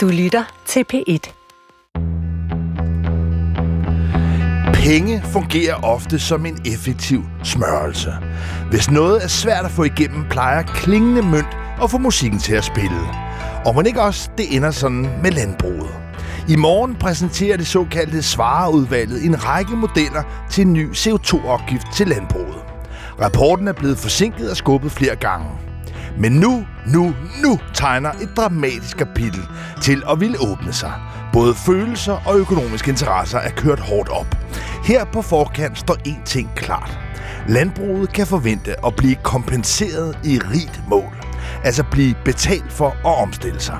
Du lytter til P1. Penge fungerer ofte som en effektiv smørelse. Hvis noget er svært at få igennem, plejer klingende mønt at få musikken til at spille. Og man ikke også, det ender sådan med landbruget. I morgen præsenterer det såkaldte Svareudvalget en række modeller til en ny CO2-afgift til landbruget. Rapporten er blevet forsinket og skubbet flere gange. Men nu, nu, nu tegner et dramatisk kapitel til at ville åbne sig. Både følelser og økonomiske interesser er kørt hårdt op. Her på forkant står én ting klart. Landbruget kan forvente at blive kompenseret i rigt mål. Altså blive betalt for at omstille sig.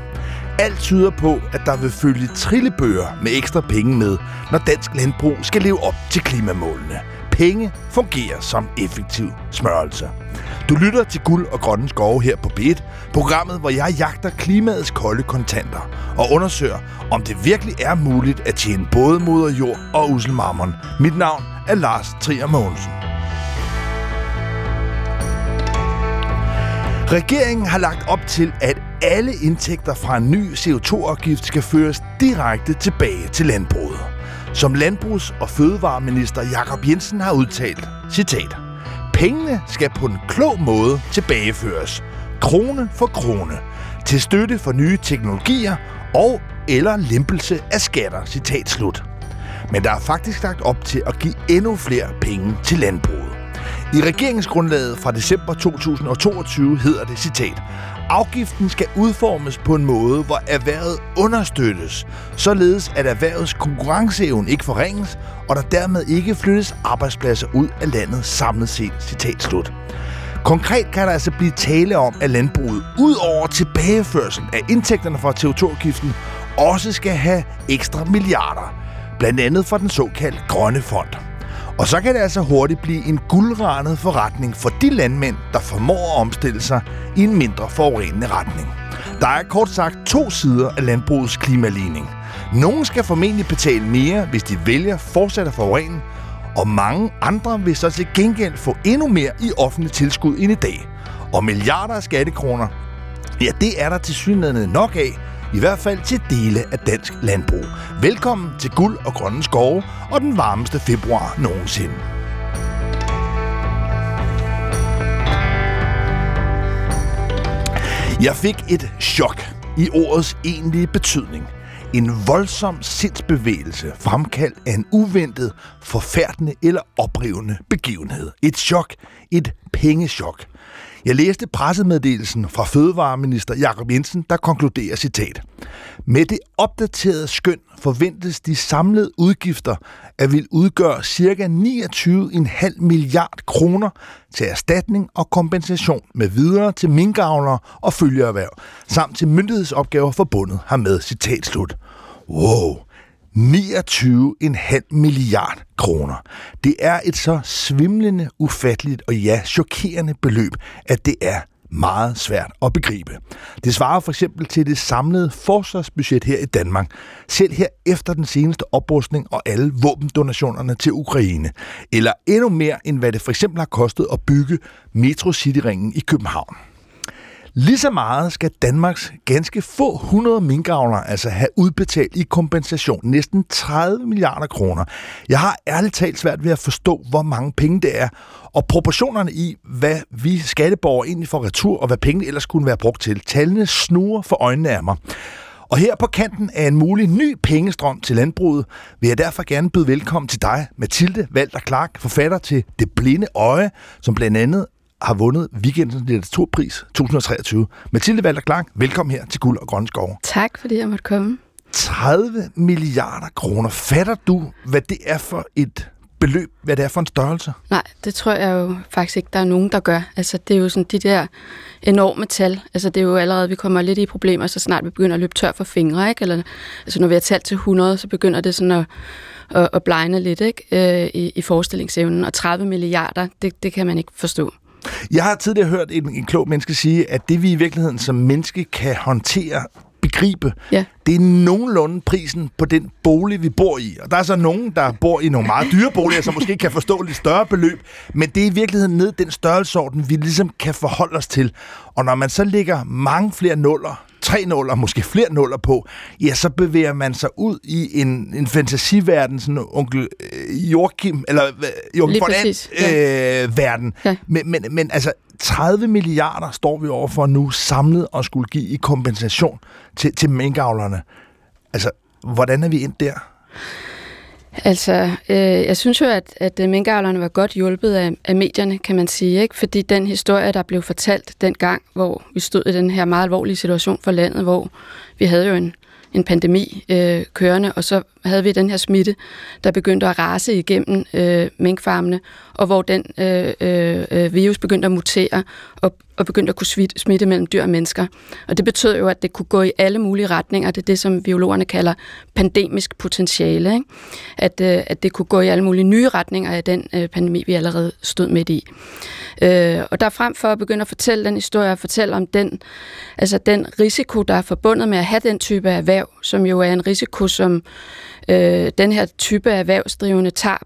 Alt tyder på, at der vil følge trillebøger med ekstra penge med, når dansk landbrug skal leve op til klimamålene. Penge fungerer som effektiv smørelse. Du lytter til Guld og Grønne Skove her på B1, programmet, hvor jeg jagter klimaets kolde kontanter og undersøger, om det virkelig er muligt at tjene både moder jord og uselmammon. Mit navn er Lars Trier Mogensen. Regeringen har lagt op til, at alle indtægter fra en ny CO2-afgift skal føres direkte tilbage til landbruget. Som landbrugs- og fødevareminister Jakob Jensen har udtalt, citat, Pengene skal på en klog måde tilbageføres, krone for krone, til støtte for nye teknologier og eller lempelse af skatter, citat slut. Men der er faktisk lagt op til at give endnu flere penge til landbruget. I regeringsgrundlaget fra december 2022 hedder det citat, Afgiften skal udformes på en måde, hvor erhvervet understøttes, således at erhvervets konkurrenceevne ikke forringes, og der dermed ikke flyttes arbejdspladser ud af landet samlet set. Citat slut. Konkret kan der altså blive tale om, at landbruget ud over tilbageførsel af indtægterne fra CO2-afgiften også skal have ekstra milliarder, blandt andet fra den såkaldte Grønne Fond. Og så kan det altså hurtigt blive en guldrandet forretning for de landmænd, der formår at omstille sig i en mindre forurenende retning. Der er kort sagt to sider af landbrugets klimaligning. Nogle skal formentlig betale mere, hvis de vælger fortsat at forurene, og mange andre vil så til gengæld få endnu mere i offentlig tilskud end i dag. Og milliarder af skattekroner, ja, det er der til synligheden nok af, i hvert fald til dele af dansk landbrug. Velkommen til Guld og Grønne Skove og den varmeste februar nogensinde. Jeg fik et chok i ordets egentlige betydning. En voldsom sindsbevægelse fremkaldt af en uventet, forfærdende eller oprivende begivenhed. Et chok. Et pengechok. Jeg læste pressemeddelelsen fra Fødevareminister Jakob Jensen, der konkluderer citat. Med det opdaterede skøn forventes de samlede udgifter at vil udgøre ca. 29,5 milliard kroner til erstatning og kompensation med videre til minkavlere og følgeerhverv, samt til myndighedsopgaver forbundet hermed. Citat slut. Wow, 29,5 milliard kroner. Det er et så svimlende, ufatteligt og ja, chokerende beløb, at det er meget svært at begribe. Det svarer for eksempel til det samlede forsvarsbudget her i Danmark, selv her efter den seneste oprustning og alle våbendonationerne til Ukraine, eller endnu mere end hvad det for eksempel har kostet at bygge Metro City-ringen i København. Lige så meget skal Danmarks ganske få 100 minkavlere altså have udbetalt i kompensation. Næsten 30 milliarder kroner. Jeg har ærligt talt svært ved at forstå, hvor mange penge det er, og proportionerne i, hvad vi skatteborgere egentlig får retur, og hvad pengene ellers kunne være brugt til. Tallene snurrer for øjnene af mig. Og her på kanten af en mulig ny pengestrøm til landbruget, vil jeg derfor gerne byde velkommen til dig, Mathilde Valter Clark, forfatter til Det Blinde Øje, som blandt andet har vundet weekendens litteraturpris 2023. Mathilde Walter Clark, velkommen her til Guld og Grønne Skove. Tak, fordi jeg måtte komme. 30 milliarder kroner. Fatter du, hvad det er for et beløb, hvad det er for en størrelse? Nej, det tror jeg jo faktisk ikke, der er nogen, der gør. Altså, det er jo sådan de der enorme tal. Altså, det er jo allerede, vi kommer lidt i problemer, så snart vi begynder at løbe tør for fingre, ikke? Eller, altså, når vi har talt til 100, så begynder det sådan at, at, at blegne lidt, ikke? Øh, i, i forestillingsevnen. Og 30 milliarder, det, det kan man ikke forstå. Jeg har tidligere hørt en, en klog menneske sige, at det vi i virkeligheden som menneske kan håndtere, begribe, ja. det er nogenlunde prisen på den bolig, vi bor i. Og der er så nogen, der bor i nogle meget dyre boliger, som måske kan forstå lidt større beløb, men det er i virkeligheden ned den størrelsesorden, vi ligesom kan forholde os til. Og når man så lægger mange flere nuller tre nuller, måske flere nuller på, ja, så bevæger man sig ud i en, en fantasiverden, sådan onkel øh, Joachim, eller øh, Joachim von ja. øh, verden. Ja. Men, men, men altså, 30 milliarder står vi over for nu samlet og skulle give i kompensation til, til minkavlerne. Altså, hvordan er vi ind der? Altså, øh, jeg synes jo, at, at øh, minkavlerne var godt hjulpet af, af medierne, kan man sige. Ikke? Fordi den historie, der blev fortalt dengang, hvor vi stod i den her meget alvorlige situation for landet, hvor vi havde jo en, en pandemi øh, kørende, og så havde vi den her smitte, der begyndte at rase igennem øh, minkfarmene, og hvor den øh, øh, øh virus begyndte at mutere og, og begyndte at kunne smitte, mellem dyr og mennesker. Og det betød jo, at det kunne gå i alle mulige retninger. Det er det, som biologerne kalder pandemisk potentiale. Ikke? At, øh, at det kunne gå i alle mulige nye retninger af den øh, pandemi, vi allerede stod midt i. Øh, og der frem for at begynde at fortælle den historie og fortælle om den, altså den risiko, der er forbundet med at have den type erhverv, som jo er en risiko, som øh, den her type erhvervsdrivende tager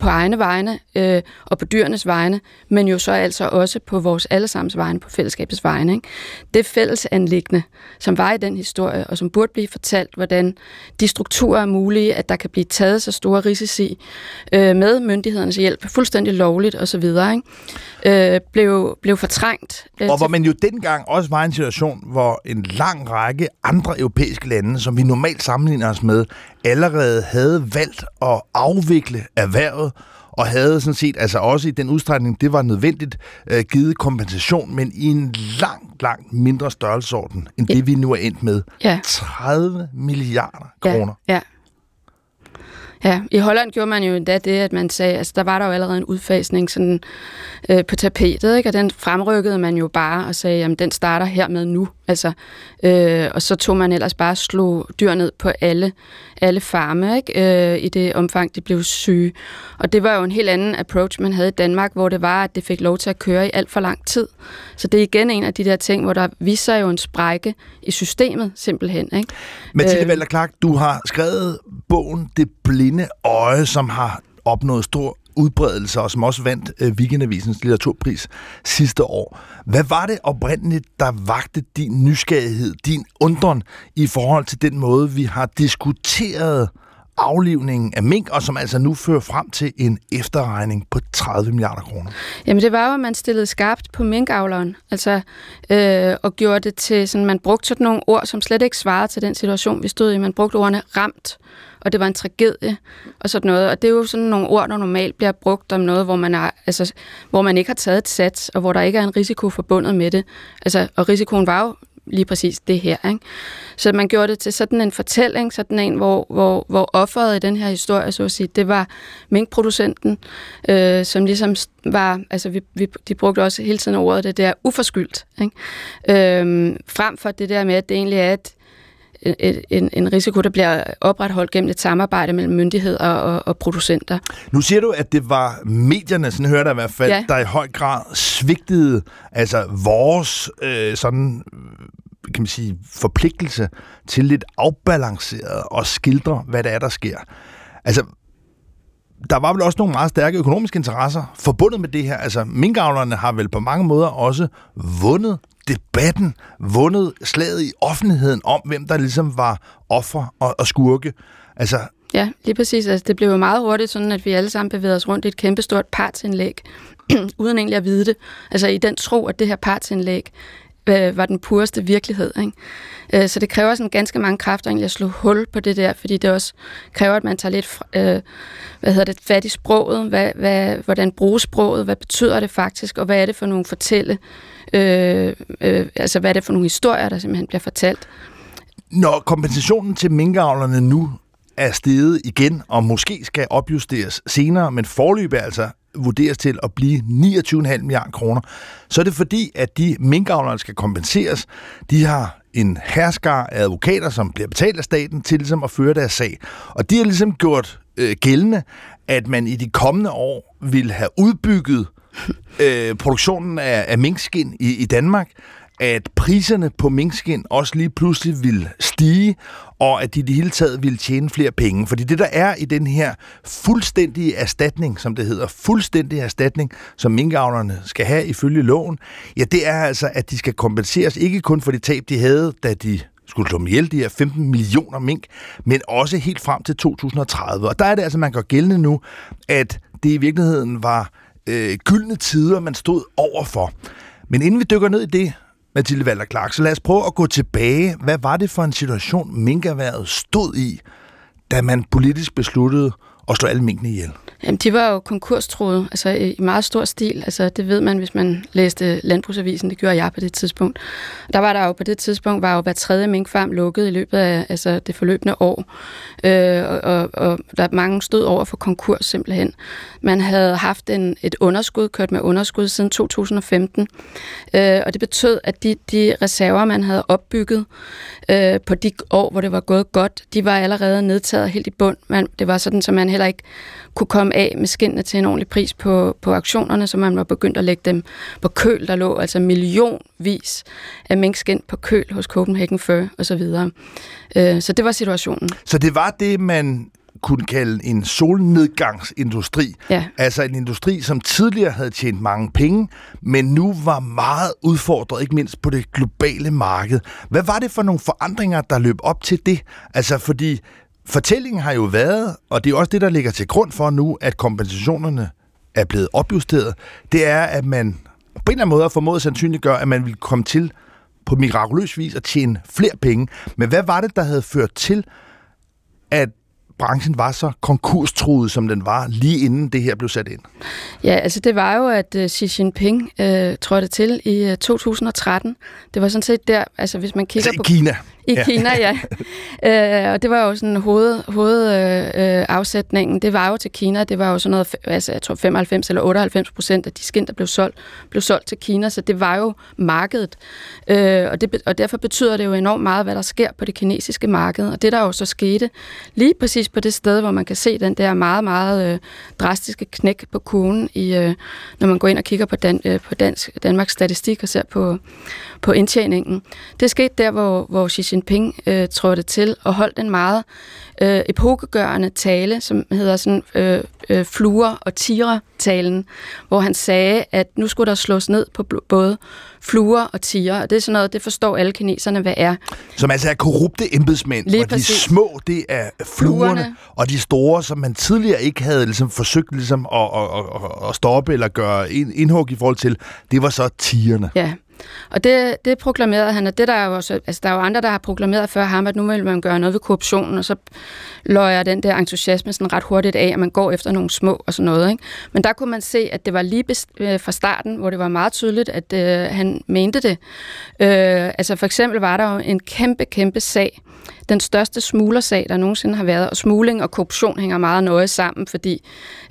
på egne vegne øh, og på dyrenes vegne, men jo så altså også på vores allesammens vegne, på fællesskabets vegne. Ikke? Det fælles anlæggende, som var i den historie, og som burde blive fortalt, hvordan de strukturer er mulige, at der kan blive taget så store risici øh, med myndighedernes hjælp, fuldstændig lovligt osv., ikke? Øh, blev, blev fortrængt. Øh, og hvor man jo dengang også var i en situation, hvor en lang række andre europæiske lande, som vi normalt sammenligner os med, allerede havde valgt at afvikle erhvervet, og havde sådan set, altså også i den udstrækning, det var nødvendigt, øh, givet kompensation, men i en langt, langt mindre størrelsesorden, end ja. det vi nu er endt med. Ja. 30 milliarder kroner. Ja, ja. I Holland gjorde man jo endda det, at man sagde, altså der var der jo allerede en udfasning sådan, øh, på tapetet, ikke? og den fremrykkede man jo bare og sagde, jamen den starter hermed nu. Altså, øh, og så tog man ellers bare slå dyr ned på alle, alle farme, ikke? Øh, i det omfang, de blev syge. Og det var jo en helt anden approach, man havde i Danmark, hvor det var, at det fik lov til at køre i alt for lang tid. Så det er igen en af de der ting, hvor der viser jo en sprække i systemet, simpelthen. Ikke? Mathilde øh, Valder Clark, du har skrevet bogen Det blinde øje, som har opnået stor udbredelse, og som også vandt øh, Weekendavisens litteraturpris sidste år. Hvad var det oprindeligt, der vagte din nysgerrighed, din undren i forhold til den måde, vi har diskuteret aflivningen af mink, og som altså nu fører frem til en efterregning på 30 milliarder kroner? Jamen det var jo, at man stillede skarpt på minkavleren, altså, øh, og gjorde det til, sådan, man brugte sådan nogle ord, som slet ikke svarede til den situation, vi stod i. Man brugte ordene ramt, og det var en tragedie og sådan noget. Og det er jo sådan nogle ord, der normalt bliver brugt om noget, hvor man, er, altså, hvor man ikke har taget et sats, og hvor der ikke er en risiko forbundet med det. Altså, og risikoen var jo lige præcis det her. Ikke? Så man gjorde det til sådan en fortælling, sådan en, hvor, hvor, hvor offeret i den her historie, så at sige, det var minkproducenten, øh, som ligesom var, altså vi, vi, de brugte også hele tiden ordet det der uforskyldt, ikke? Øh, frem for det der med, at det egentlig er et, en, en risiko, der bliver opretholdt gennem et samarbejde mellem myndigheder og, og producenter. Nu siger du, at det var medierne, sådan hører jeg i hvert fald, ja. der i høj grad svigtede altså vores øh, sådan kan man sige, forpligtelse til lidt afbalanceret og skildre, hvad det er, der sker. Altså, der var vel også nogle meget stærke økonomiske interesser forbundet med det her. Altså, minkavlerne har vel på mange måder også vundet debatten, vundet slaget i offentligheden om, hvem der ligesom var offer og, og skurke. Altså, Ja, lige præcis. Altså, det blev jo meget hurtigt sådan, at vi alle sammen bevægede os rundt i et kæmpestort partsindlæg, uden egentlig at vide det. Altså i den tro, at det her partsindlæg øh, var den pureste virkelighed. Ikke? Øh, så det kræver sådan ganske mange kræfter egentlig at slå hul på det der, fordi det også kræver, at man tager lidt øh, hvad hedder det, fat i sproget, hvad, hvad, hvordan bruges sproget, hvad betyder det faktisk, og hvad er det for nogle fortælle, øh, øh, altså hvad er det for nogle historier, der simpelthen bliver fortalt. Når kompensationen til minkavlerne nu er steget igen, og måske skal opjusteres senere, men forløb er altså vurderes til at blive 29,5 milliarder kroner, så er det fordi, at de minkavlere, der skal kompenseres, de har en hersker af advokater, som bliver betalt af staten, til ligesom at føre deres sag. Og de har ligesom gjort øh, gældende, at man i de kommende år vil have udbygget øh, produktionen af, af minkskin i, i Danmark, at priserne på minkskin også lige pludselig vil stige, og at de i det hele taget ville tjene flere penge. Fordi det, der er i den her fuldstændige erstatning, som det hedder, fuldstændig erstatning, som minkavlerne skal have ifølge loven, ja, det er altså, at de skal kompenseres ikke kun for de tab, de havde, da de skulle slå dem ihjel, de her 15 millioner mink, men også helt frem til 2030. Og der er det altså, man går gældende nu, at det i virkeligheden var øh, gyldne tider, man stod overfor. Men inden vi dykker ned i det, Mathilde Valder Clark, så lad os prøve at gå tilbage. Hvad var det for en situation, minkerværet stod i, da man politisk besluttede at slå alle minkene ihjel? Jamen, de var jo konkurstroede, altså i meget stor stil. Altså, det ved man, hvis man læste Landbrugsavisen. Det gjorde jeg på det tidspunkt. Der var der jo på det tidspunkt, var jo hver tredje minkfarm lukket i løbet af altså, det forløbende år. Øh, og, og, og der mange stod over for konkurs simpelthen. Man havde haft en, et underskud, kørt med underskud siden 2015. Øh, og det betød, at de, de reserver, man havde opbygget øh, på de år, hvor det var gået godt, de var allerede nedtaget helt i bund. Man, det var sådan, så man heller ikke kunne komme af med skinnene til en ordentlig pris på, på auktionerne, så man var begyndt at lægge dem på køl. Der lå altså millionvis af minkskin på køl hos Copenhagen Fur og så videre. Øh, så det var situationen. Så det var det, man kunne kalde en solnedgangsindustri. Ja. Altså en industri, som tidligere havde tjent mange penge, men nu var meget udfordret, ikke mindst på det globale marked. Hvad var det for nogle forandringer, der løb op til det? Altså fordi fortællingen har jo været, og det er også det, der ligger til grund for nu, at kompensationerne er blevet opjusteret, det er, at man på en eller anden måde har formået sandsynliggøre, at man vil komme til på mirakuløs vis at tjene flere penge. Men hvad var det, der havde ført til, at branchen var så konkurstruet, som den var, lige inden det her blev sat ind? Ja, altså det var jo, at uh, Xi Jinping uh, trådte til i uh, 2013. Det var sådan set der, altså hvis man kigger altså på... i Kina? I ja. Kina, ja. øh, og det var jo sådan hoved, hovedafsætningen. Øh, det var jo til Kina. Det var jo sådan noget, altså jeg tror 95 eller 98 procent af de skin, der blev solgt, blev solgt til Kina. Så det var jo markedet. Øh, og, det, og derfor betyder det jo enormt meget, hvad der sker på det kinesiske marked. Og det der jo så skete, lige præcis på det sted, hvor man kan se den der meget, meget øh, drastiske knæk på kurven, i, øh, når man går ind og kigger på, Dan, øh, på dansk, Danmarks statistik og ser på, på indtjeningen. Det skete der, hvor, hvor Xi Jinping øh, trådte til og holdt en meget øh, epokegørende tale, som hedder sådan øh, øh, fluer og tiger-talen, hvor han sagde, at nu skulle der slås ned på både fluer og tiger, og det er sådan noget, det forstår alle kineserne, hvad er. Som altså er korrupte embedsmænd, Lige og præcis. de små, det er fluerne, Fluerne. og de store, som man tidligere ikke havde ligesom, forsøgt ligesom, at, at, at, at stoppe eller gøre ind, indhug i forhold til, det var så tigerne. Ja, og det, det proklamerede han, og det der er jo også, altså der er jo andre, der har proklameret før ham, at nu vil man gøre noget ved korruptionen, og så løjer den der entusiasme sådan ret hurtigt af, at man går efter nogle små og sådan noget. Ikke? Men der kunne man se, at det var lige øh, fra starten, hvor det var meget tydeligt, at øh, han mente det. Øh, altså for eksempel var der jo en kæmpe, kæmpe sag, den største smuglersag, der nogensinde har været, og smugling og korruption hænger meget nøje sammen, fordi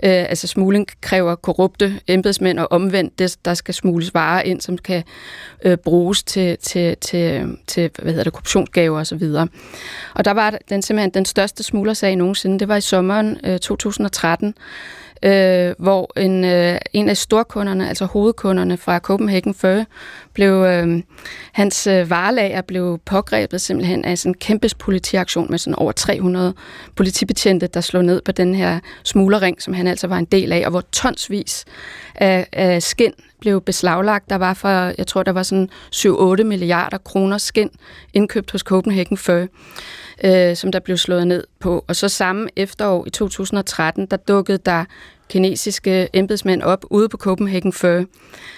øh, altså smugling kræver korrupte embedsmænd, og omvendt, det, der skal smugles varer ind, som kan øh, bruges til, til, til, til hvad hedder det, korruptionsgaver osv. Og der var den simpelthen den største smuglersag nogensinde, det var i sommeren øh, 2013, øh, hvor en, øh, en af storkunderne, altså hovedkunderne fra Copenhagen Fur, blev, øh, hans øh, varelager blev pågrebet simpelthen af sådan en kæmpe politiaktion med sådan over 300 politibetjente, der slog ned på den her smuglerring, som han altså var en del af, og hvor tonsvis af, af skin blev beslaglagt. Der var for, jeg tror, der var sådan 7-8 milliarder kroner skin indkøbt hos Copenhagen Fur, øh, som der blev slået ned på. Og så samme efterår i 2013, der dukkede der kinesiske embedsmænd op ude på Copenhagen Fur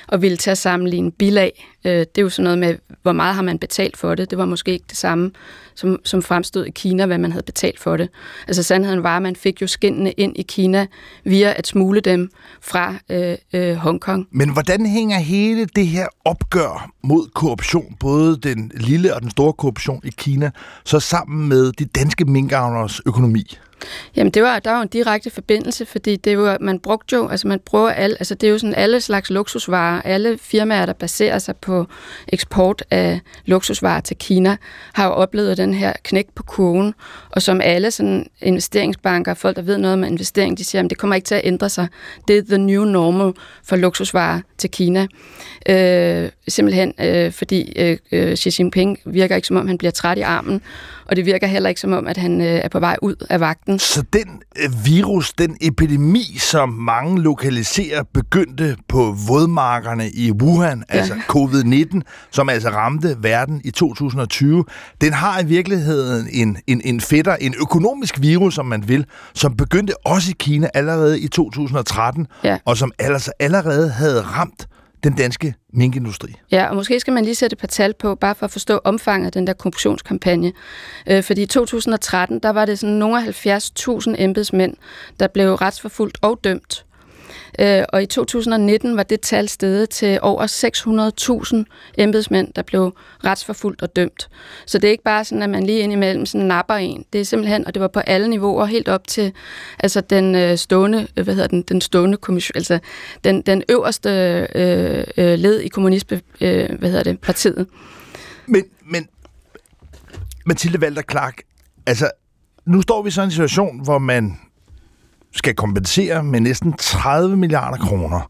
og ville tage sammenligne bilag. Øh, det er jo sådan noget med, hvor meget har man betalt for det. Det var måske ikke det samme, som, som fremstod i Kina, hvad man havde betalt for det. Altså sandheden var, at man fik jo skinnene ind i Kina via at smule dem fra øh, øh, Hongkong. Men hvordan hænger hele det her opgør mod korruption, både den lille og den store korruption i Kina, så sammen med de danske minkavners økonomi? Jamen, det var, der var en direkte forbindelse, fordi det var, man brugte jo, altså man bruger alle, altså det er jo sådan alle slags luksusvarer, alle firmaer, der baserer sig på eksport af luksusvarer til Kina, har jo oplevet den her knæk på kurven, og som alle sådan investeringsbanker, folk, der ved noget om investering, de siger, at det kommer ikke til at ændre sig. Det er the new normal for luksusvarer til Kina. Øh, simpelthen øh, fordi øh, øh Xi Jinping virker ikke som om, han bliver træt i armen, og det virker heller ikke som om, at han øh, er på vej ud af vagten. Så den øh, virus, den epidemi, som mange lokaliserer, begyndte på vådmarkerne i Wuhan, ja. altså covid-19, som altså ramte verden i 2020, den har i virkeligheden en, en, en fætter, en økonomisk virus, som man vil, som begyndte også i Kina allerede i 2013, ja. og som altså allerede havde ramt den danske minkindustri. Ja, og måske skal man lige sætte et par tal på, bare for at forstå omfanget af den der korruptionskampagne. Øh, fordi i 2013, der var det sådan nogle af 70.000 embedsmænd, der blev retsforfulgt og dømt Øh, og i 2019 var det tal steget til over 600.000 embedsmænd, der blev retsforfulgt og dømt. Så det er ikke bare sådan, at man lige indimellem sådan napper en. Det er simpelthen, og det var på alle niveauer, helt op til altså den øh, stående, øh, hvad hedder den, den stående kommission, altså den, den øverste øh, øh, led i kommunisme, øh, hvad hedder det, partiet. Men, men Mathilde Valter Clark, altså nu står vi så i en situation, hvor man skal kompensere med næsten 30 milliarder kroner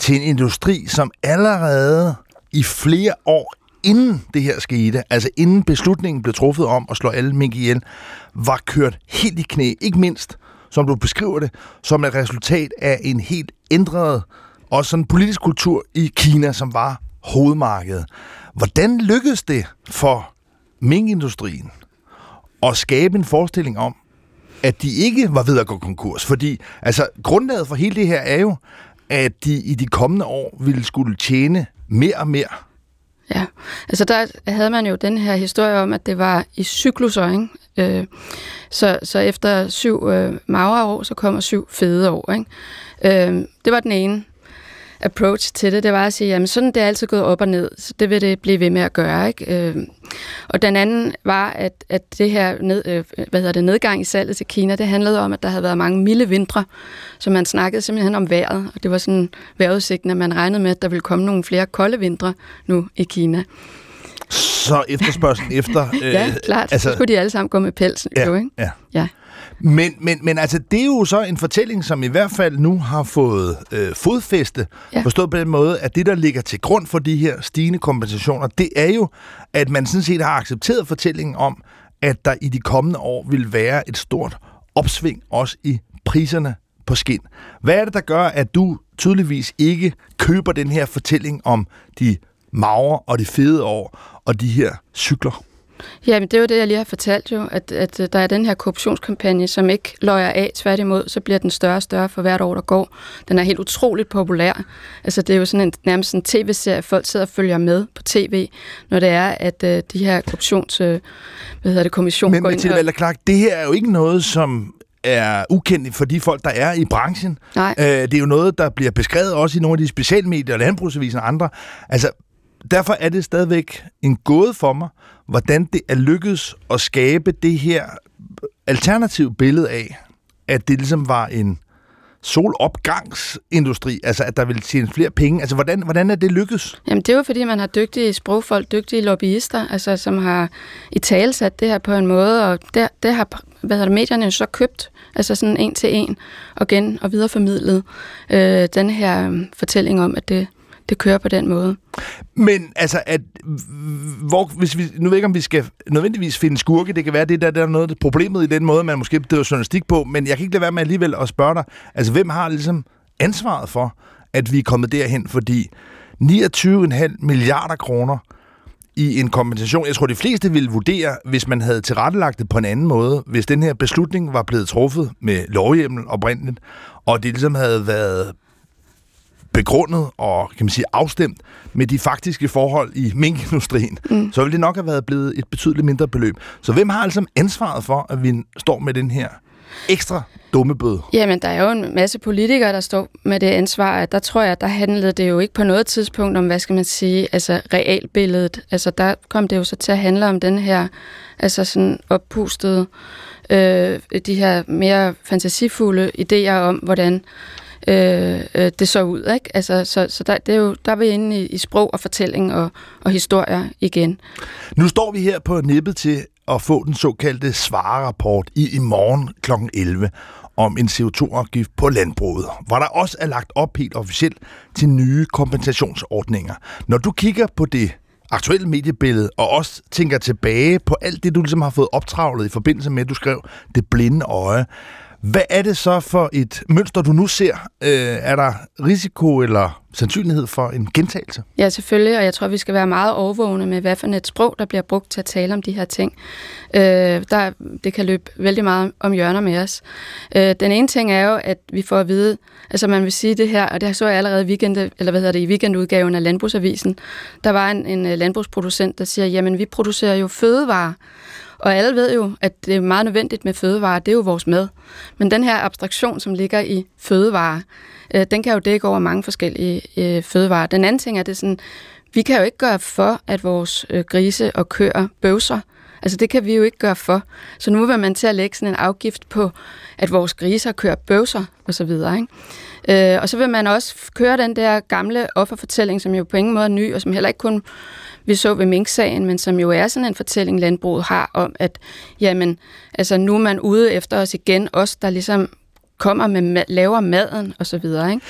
til en industri, som allerede i flere år inden det her skete, altså inden beslutningen blev truffet om at slå alle mink ihjel, var kørt helt i knæ, ikke mindst, som du beskriver det, som et resultat af en helt ændret og sådan politisk kultur i Kina, som var hovedmarkedet. Hvordan lykkedes det for minkindustrien at skabe en forestilling om, at de ikke var ved at gå konkurs. Fordi altså, grundlaget for hele det her er jo, at de i de kommende år ville skulle tjene mere og mere. Ja, altså der havde man jo den her historie om, at det var i cykluser, ikke? Øh, så, så efter syv øh, magre år, så kommer syv fede år, ikke? Øh, det var den ene approach til det, det var at sige, jamen sådan det er altid gået op og ned, så det vil det blive ved med at gøre. Ikke? Øh, og den anden var, at, at det her ned, øh, hvad hedder det, nedgang i salget til Kina, det handlede om, at der havde været mange milde vintre, så man snakkede simpelthen om vejret, og det var sådan vejrudsigten, at man regnede med, at der ville komme nogle flere kolde vintre nu i Kina. Så efterspørgselen efter... Øh, ja, klart. Altså, så skulle de alle sammen gå med pels. Ja, jo, ikke? ja. ja. Men, men, men altså, det er jo så en fortælling, som i hvert fald nu har fået øh, fodfæste, ja. forstået på den måde, at det, der ligger til grund for de her stigende kompensationer, det er jo, at man sådan set har accepteret fortællingen om, at der i de kommende år vil være et stort opsving også i priserne på skin. Hvad er det, der gør, at du tydeligvis ikke køber den her fortælling om de magre og de fede år og de her cykler? Ja, men det er jo det, jeg lige har fortalt jo, at, at der er den her korruptionskampagne, som ikke løjer af. Tværtimod, så bliver den større og større for hvert år, der går. Den er helt utroligt populær. Altså, det er jo sådan en, nærmest en tv-serie, folk sidder og følger med på tv, når det er, at uh, de her korruptions... Uh, hvad hedder det, kommission men, går ind Men til Clark, det her er jo ikke noget, som er ukendt for de folk, der er i branchen. Nej. Øh, det er jo noget, der bliver beskrevet også i nogle af de specialmedier, Landbrugsavisen og andre. Altså, derfor er det stadigvæk en gåde for mig, hvordan det er lykkedes at skabe det her alternative billede af, at det ligesom var en solopgangsindustri, altså at der ville tjene flere penge. Altså, hvordan, hvordan er det lykkedes? Jamen, det er jo fordi, man har dygtige sprogfolk, dygtige lobbyister, altså, som har i tale sat det her på en måde, og det, det har hvad hedder det, medierne så købt, altså sådan en til en, og gen og videreformidlet øh, den her mm, fortælling om, at det, det kører på den måde. Men altså, at, hvor, hvis vi, nu ved jeg ikke, om vi skal nødvendigvis finde skurke, det kan være, det der, der er noget problemet i den måde, man måske bedriver journalistik på, men jeg kan ikke lade være med alligevel at spørge dig, altså hvem har ligesom ansvaret for, at vi er kommet derhen, fordi 29,5 milliarder kroner i en kompensation. Jeg tror, de fleste ville vurdere, hvis man havde tilrettelagt det på en anden måde, hvis den her beslutning var blevet truffet med lovhjemmel oprindeligt, og det ligesom havde været begrundet og kan man sige, afstemt med de faktiske forhold i minkindustrien, mm. så ville det nok have været blevet et betydeligt mindre beløb. Så hvem har altså ansvaret for, at vi står med den her ekstra dummebøde? Jamen, der er jo en masse politikere, der står med det ansvar, at der tror jeg, der handlede det jo ikke på noget tidspunkt om, hvad skal man sige, altså realbilledet. Altså, der kom det jo så til at handle om den her, altså sådan oppustede, øh, de her mere fantasifulde idéer om, hvordan øh, øh, det så ud. Ikke? Altså, så så der, det er jo, der er vi inde i, i sprog og fortælling og, og historier igen. Nu står vi her på nippet til at få den såkaldte svarerapport i, i morgen kl. 11 om en CO2-afgift på landbruget, hvor der også er lagt op helt officielt til nye kompensationsordninger. Når du kigger på det aktuelle mediebillede, og også tænker tilbage på alt det, du ligesom har fået optravlet i forbindelse med, at du skrev Det blinde øje. Hvad er det så for et mønster, du nu ser? Øh, er der risiko eller sandsynlighed for en gentagelse? Ja, selvfølgelig, og jeg tror, vi skal være meget overvågne med, hvad for et sprog, der bliver brugt til at tale om de her ting. Øh, der, det kan løbe vældig meget om hjørner med os. Øh, den ene ting er jo, at vi får at vide, altså man vil sige det her, og det så jeg allerede weekend, eller hvad hedder det, i weekendudgaven af Landbrugsavisen. Der var en, en øh, landbrugsproducent, der siger, jamen vi producerer jo fødevarer, og alle ved jo, at det er meget nødvendigt med fødevarer, det er jo vores mad. Men den her abstraktion, som ligger i fødevarer, øh, den kan jo dække over mange forskellige øh, fødevarer. Den anden ting er, det sådan, vi kan jo ikke gøre for, at vores øh, grise og køer bøvser. Altså det kan vi jo ikke gøre for. Så nu vil man til at lægge sådan en afgift på, at vores griser kører bøvser osv. Ikke? Øh, og så vil man også køre den der gamle offerfortælling, som jo på ingen måde er ny, og som heller ikke kun vi så ved Mink-sagen, men som jo er sådan en fortælling, landbruget har om, at jamen, altså, nu er man ude efter os igen, os der ligesom kommer med laver maden og så videre, ikke?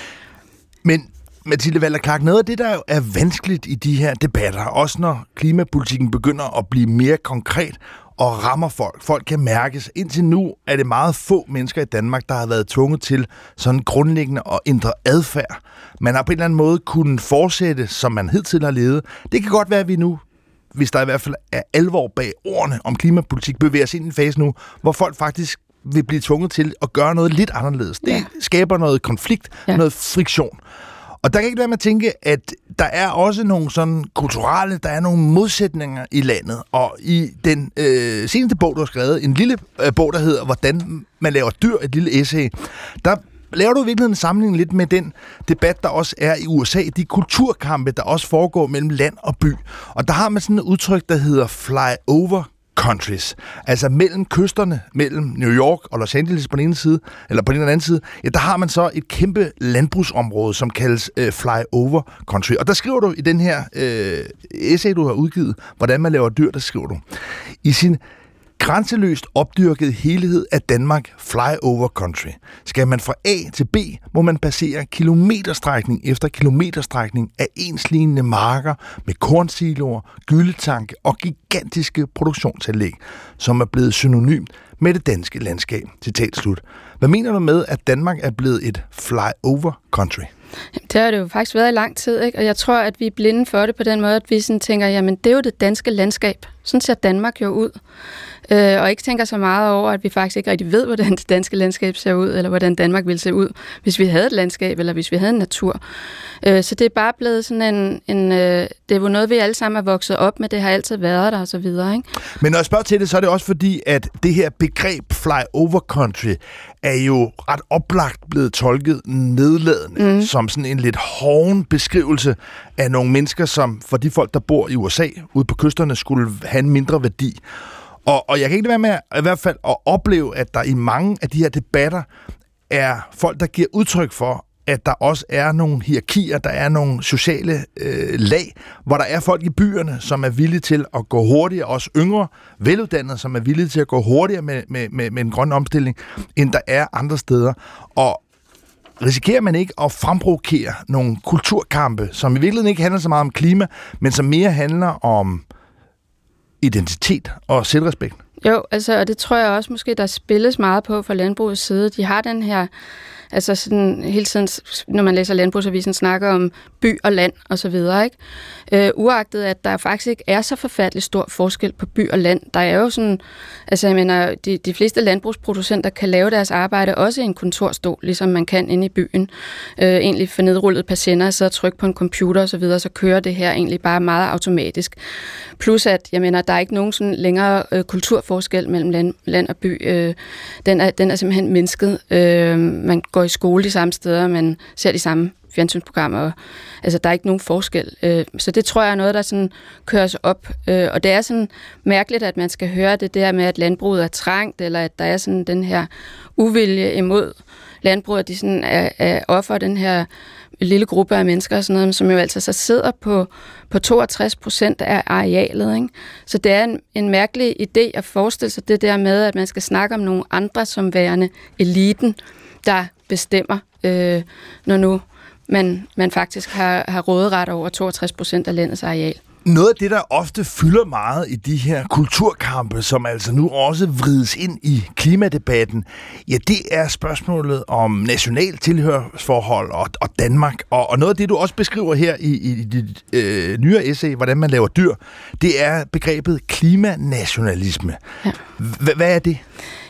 Men Mathilde Valder noget af det, der er vanskeligt i de her debatter, også når klimapolitikken begynder at blive mere konkret og rammer folk. Folk kan mærkes. Indtil nu er det meget få mennesker i Danmark, der har været tvunget til sådan grundlæggende at ændre adfærd. Man har på en eller anden måde kunnet fortsætte, som man hidtil har levet. Det kan godt være, at vi nu hvis der i hvert fald er alvor bag ordene om klimapolitik, bevæger os ind i en fase nu, hvor folk faktisk vil blive tvunget til at gøre noget lidt anderledes. Det ja. skaber noget konflikt, ja. noget friktion. Og der kan ikke være med at tænke, at der er også nogle sådan kulturelle, der er nogle modsætninger i landet. Og i den øh, seneste bog, du har skrevet, en lille øh, bog, der hedder Hvordan man laver dyr, et lille essay, der laver du i virkeligheden en sammenligning lidt med den debat, der også er i USA, de kulturkampe, der også foregår mellem land og by. Og der har man sådan et udtryk, der hedder fly over countries. Altså mellem kysterne, mellem New York og Los Angeles på den ene side, eller på den anden side, ja, der har man så et kæmpe landbrugsområde, som kaldes øh, flyover country. Og der skriver du i den her øh, essay, du har udgivet, hvordan man laver dyr, der skriver du. I sin grænseløst opdyrket helhed af Danmark flyover country. Skal man fra A til B, må man passere kilometerstrækning efter kilometerstrækning af enslignende marker med kornsiloer, gyldetanke og gigantiske produktionsanlæg, som er blevet synonymt med det danske landskab. Citat slut. Hvad mener du med, at Danmark er blevet et flyover country? Det har det jo faktisk været i lang tid, ikke? og jeg tror, at vi er blinde for det på den måde, at vi sådan tænker, jamen det er jo det danske landskab. Sådan ser Danmark jo ud øh, og ikke tænker så meget over, at vi faktisk ikke rigtig ved, hvordan det danske landskab ser ud, eller hvordan Danmark ville se ud, hvis vi havde et landskab, eller hvis vi havde en natur. Øh, så det er bare blevet sådan en, en øh, det er jo noget, vi alle sammen er vokset op med, det har altid været der, og så videre. Ikke? Men når jeg spørger til det, så er det også fordi, at det her begreb fly over country, er jo ret oplagt blevet tolket nedladende, mm. som sådan en lidt hoven beskrivelse af nogle mennesker, som for de folk, der bor i USA, ude på kysterne, skulle have en mindre værdi. Og, og jeg kan ikke være med i hvert fald at opleve, at der i mange af de her debatter er folk, der giver udtryk for, at der også er nogle hierarkier, der er nogle sociale øh, lag, hvor der er folk i byerne, som er villige til at gå hurtigere, også yngre, veluddannede, som er villige til at gå hurtigere med, med, med, med en grøn omstilling, end der er andre steder. Og risikerer man ikke at fremprovokere nogle kulturkampe, som i virkeligheden ikke handler så meget om klima, men som mere handler om identitet og selvrespekt. Jo, altså, og det tror jeg også måske, der spilles meget på fra landbrugets side. De har den her Altså sådan hele tiden, når man læser Landbrugsavisen, snakker om by og land og så videre, ikke? Øh, uagtet at der faktisk ikke er så forfærdelig stor forskel på by og land. Der er jo sådan, altså jeg mener, de, de fleste landbrugsproducenter kan lave deres arbejde også i en kontorstol, ligesom man kan inde i byen. Øh, egentlig for nedrullet patienter, så trykke på en computer og så videre, så kører det her egentlig bare meget automatisk. Plus at, jeg mener, der er ikke nogen sådan længere øh, kulturforskel mellem land, land og by. Øh, den, er, den er simpelthen mindsket. Øh, man går i skole de samme steder, man ser de samme fjernsynsprogrammer. Og, altså, der er ikke nogen forskel. Øh, så det tror jeg er noget, der sådan kører sig op. Øh, og det er sådan mærkeligt, at man skal høre det der med, at landbruget er trængt, eller at der er sådan den her uvilje imod landbruget, at de sådan er, er offer den her lille gruppe af mennesker, og sådan noget, som jo altså så sidder på, på 62 procent af arealet. Ikke? Så det er en, en mærkelig idé at forestille sig det der med, at man skal snakke om nogle andre som værende eliten, der bestemmer, øh, når nu man, man faktisk har, har råderet over 62 procent af landets areal. Noget af det, der ofte fylder meget i de her kulturkampe, som altså nu også vrides ind i klimadebatten, ja, det er spørgsmålet om national tilhørsforhold og, og Danmark. Og, og noget af det, du også beskriver her i, i dit øh, nyere essay, hvordan man laver dyr, det er begrebet klimanationalisme. Ja. Hvad er det?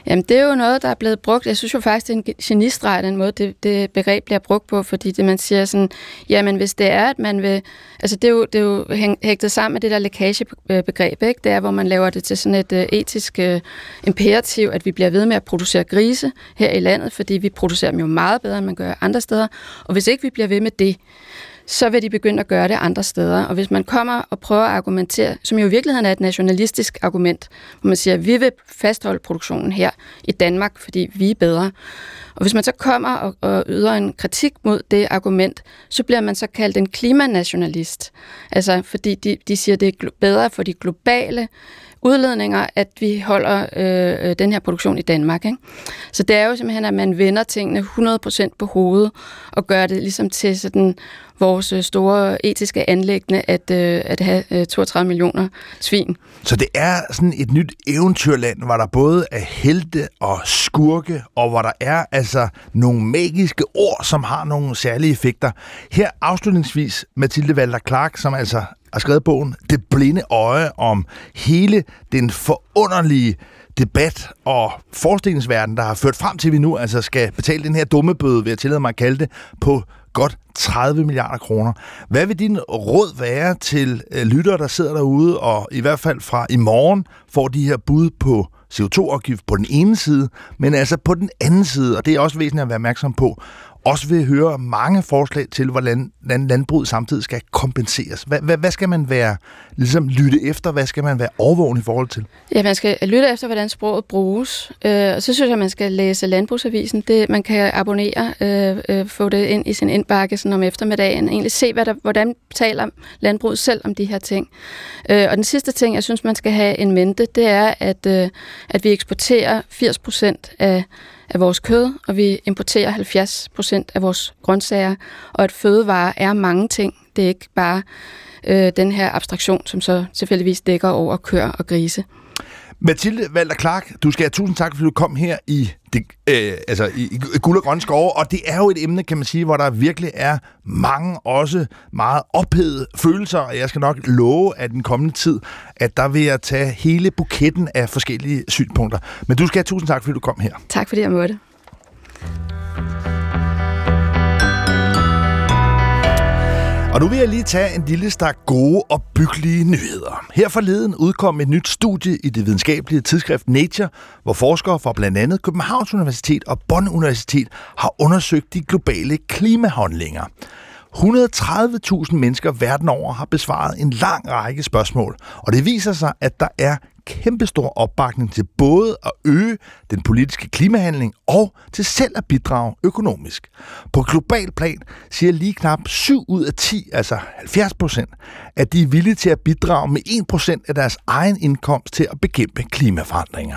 Jamen, det er jo noget, der er blevet brugt. Jeg synes jo faktisk, det er en genistreg, den måde, det, det begreb bliver brugt på, fordi det, man siger sådan, jamen, hvis det er, at man vil... Altså, det er jo, det er jo hægtet sammen med det der lækagebegreb, ikke? Det er, hvor man laver det til sådan et øh, etisk øh, imperativ, at vi bliver ved med at producere grise her i landet, fordi vi producerer dem jo meget bedre, end man gør andre steder. Og hvis ikke vi bliver ved med det, så vil de begynde at gøre det andre steder. Og hvis man kommer og prøver at argumentere, som jo i virkeligheden er et nationalistisk argument, hvor man siger, at vi vil fastholde produktionen her i Danmark, fordi vi er bedre. Og hvis man så kommer og, og yder en kritik mod det argument, så bliver man så kaldt en klimanationalist. Altså fordi de, de siger, at det er bedre for de globale udledninger, at vi holder øh, den her produktion i Danmark. Ikke? Så det er jo simpelthen, at man vender tingene 100% på hovedet og gør det ligesom til sådan vores øh, store etiske anlæggende at, øh, at have øh, 32 millioner svin. Så det er sådan et nyt eventyrland, hvor der både er helte og skurke, og hvor der er altså nogle magiske ord, som har nogle særlige effekter. Her afslutningsvis Mathilde Valder Clark, som altså har skrevet bogen Det blinde øje om hele den forunderlige debat og forestillingsverden, der har ført frem til, at vi nu altså skal betale den her dumme bøde, vil jeg tillade mig at kalde det, på godt 30 milliarder kroner. Hvad vil din råd være til øh, lyttere, der sidder derude, og i hvert fald fra i morgen får de her bud på CO2-afgift på den ene side, men altså på den anden side, og det er også væsentligt at være opmærksom på, også vil høre mange forslag til, hvordan landbruget samtidig skal kompenseres. Hvad, hvad, hvad skal man være, ligesom lytte efter, hvad skal man være overvågen i forhold til? Ja, man skal lytte efter, hvordan sproget bruges. Øh, og så synes jeg, man skal læse Landbrugsavisen. Det, man kan abonnere, øh, øh, få det ind i sin indbakke sådan om eftermiddagen. Egentlig se, hvad der, hvordan taler landbruget selv om de her ting. Øh, og den sidste ting, jeg synes, man skal have en mente, det er, at, øh, at vi eksporterer 80 procent af af vores kød, og vi importerer 70 procent af vores grøntsager, og at fødevare er mange ting. Det er ikke bare øh, den her abstraktion, som så tilfældigvis dækker over køer og grise. Mathilde Valder Clark, du skal have tusind tak, fordi du kom her i, det, øh, altså i, i Guld og Grønne Skove, og det er jo et emne, kan man sige, hvor der virkelig er mange også meget ophedede følelser, og jeg skal nok love, at den kommende tid, at der vil jeg tage hele buketten af forskellige synspunkter. Men du skal have tusind tak, fordi du kom her. Tak fordi jeg måtte. Og nu vil jeg lige tage en lille stak gode og byggelige nyheder. Her forleden udkom et nyt studie i det videnskabelige tidsskrift Nature, hvor forskere fra blandt andet Københavns Universitet og Bonn Universitet har undersøgt de globale klimahandlinger. 130.000 mennesker verden over har besvaret en lang række spørgsmål, og det viser sig, at der er kæmpestor opbakning til både at øge den politiske klimahandling og til selv at bidrage økonomisk. På global plan siger lige knap 7 ud af 10, altså 70 procent, at de er villige til at bidrage med 1 procent af deres egen indkomst til at bekæmpe klimaforandringer.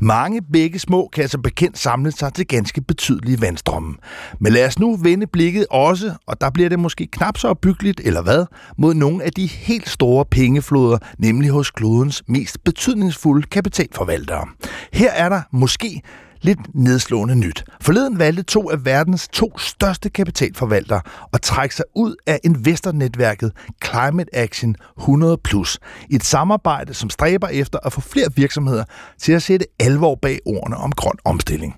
Mange begge små kan altså bekendt samle sig til ganske betydelige vandstrømme. Men lad os nu vende blikket også, og der bliver det måske knap så opbyggeligt, eller hvad, mod nogle af de helt store pengefloder, nemlig hos klodens mest betydningsfulde kapitalforvaltere. Her er der måske lidt nedslående nyt. Forleden valgte to af verdens to største kapitalforvaltere at trække sig ud af investornetværket Climate Action 100 Plus. Et samarbejde, som stræber efter at få flere virksomheder til at sætte alvor bag ordene om grøn omstilling.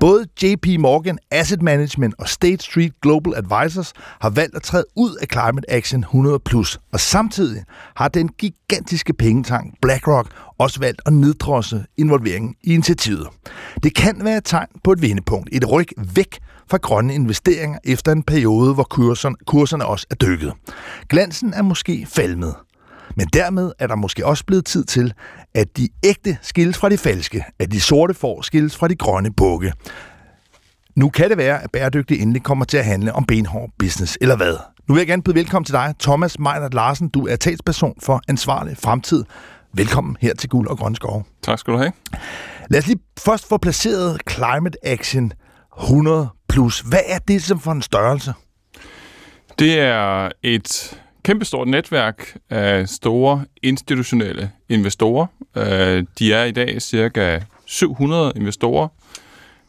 Både JP Morgan Asset Management og State Street Global Advisors har valgt at træde ud af Climate Action 100 Plus, og samtidig har den gigantiske pengetank BlackRock også valgt at neddrosse involveringen i initiativet. Det kan være et tegn på et vendepunkt, et ryg væk fra grønne investeringer efter en periode, hvor kurserne, kurserne også er dykket. Glansen er måske falmet, men dermed er der måske også blevet tid til, at de ægte skilles fra de falske, at de sorte får skilles fra de grønne bukke. Nu kan det være, at bæredygtig endelig kommer til at handle om benhård business, eller hvad? Nu vil jeg gerne byde velkommen til dig, Thomas Meinert Larsen. Du er talsperson for Ansvarlig Fremtid. Velkommen her til Guld og Grøn Skov. Tak skal du have. Lad os lige først få placeret Climate Action 100 plus. Hvad er det som for en størrelse? Det er et kæmpestort netværk af store institutionelle investorer. Øh, de er i dag cirka 700 investorer.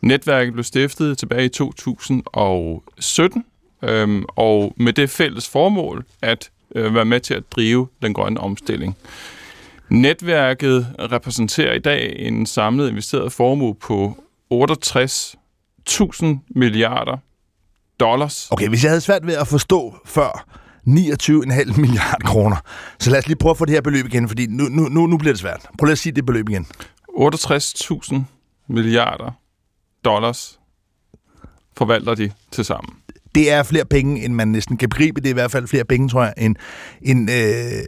Netværket blev stiftet tilbage i 2017, øhm, og med det fælles formål at øh, være med til at drive den grønne omstilling. Netværket repræsenterer i dag en samlet investeret formue på 68.000 milliarder dollars. Okay, hvis jeg havde svært ved at forstå før 29,5 milliarder kroner, så lad os lige prøve at få det her beløb igen, fordi nu, nu, nu, nu bliver det svært. Prøv lige at sige det beløb igen. 68.000 milliarder dollars forvalter de til sammen. Det er flere penge, end man næsten kan begribe. Det er i hvert fald flere penge, tror jeg, end, end øh,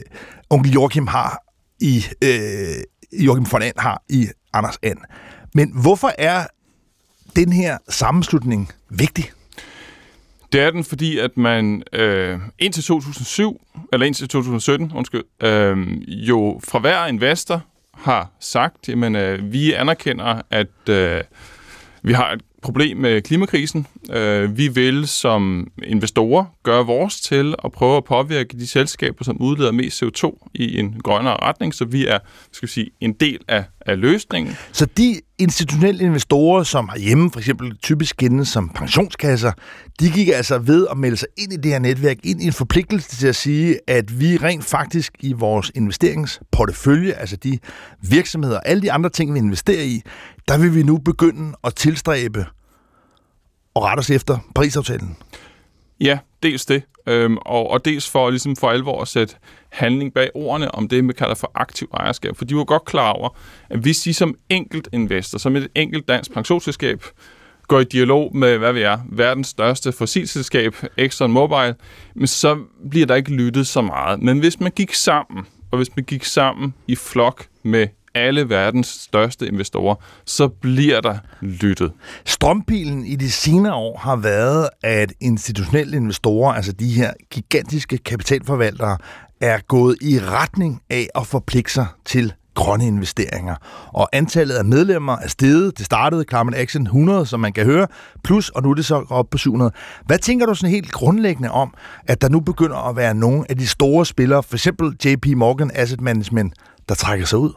onkel Joachim har i øh, Joachim von And har i Anders And. Men hvorfor er den her sammenslutning vigtig? Det er den, fordi at man øh, indtil 2007, eller indtil 2017, undskyld, øh, jo fra hver investor har sagt, at øh, vi anerkender, at øh, vi har et problem med klimakrisen. Øh, vi vil som investorer gøre vores til at prøve at påvirke de selskaber, som udleder mest CO2 i en grønnere retning, så vi er skal vi sige, en del af, af løsningen. Så de institutionelle investorer, som har hjemme for eksempel typisk kendes som pensionskasser, de gik altså ved at melde sig ind i det her netværk, ind i en forpligtelse til at sige, at vi rent faktisk i vores investeringsportefølje, altså de virksomheder og alle de andre ting, vi investerer i, der vil vi nu begynde at tilstræbe og rette os efter Paris-aftalen. Ja, dels det, øhm, og, og dels for ligesom for alvor at sætte handling bag ordene om det, man kalder for aktiv ejerskab. For de var godt klar over, at hvis de som enkelt investor, som et enkelt dansk pensionsselskab, går i dialog med, hvad vi er, verdens største fossilselskab, Exxon Mobil, men så bliver der ikke lyttet så meget. Men hvis man gik sammen, og hvis man gik sammen i flok med alle verdens største investorer, så bliver der lyttet. Strømpilen i de senere år har været, at institutionelle investorer, altså de her gigantiske kapitalforvaltere, er gået i retning af at forpligte sig til grønne investeringer. Og antallet af medlemmer er steget. Det startede Climate Action 100, som man kan høre, plus, og nu er det så op på 700. Hvad tænker du sådan helt grundlæggende om, at der nu begynder at være nogle af de store spillere, for eksempel JP Morgan Asset Management, der trækker sig ud?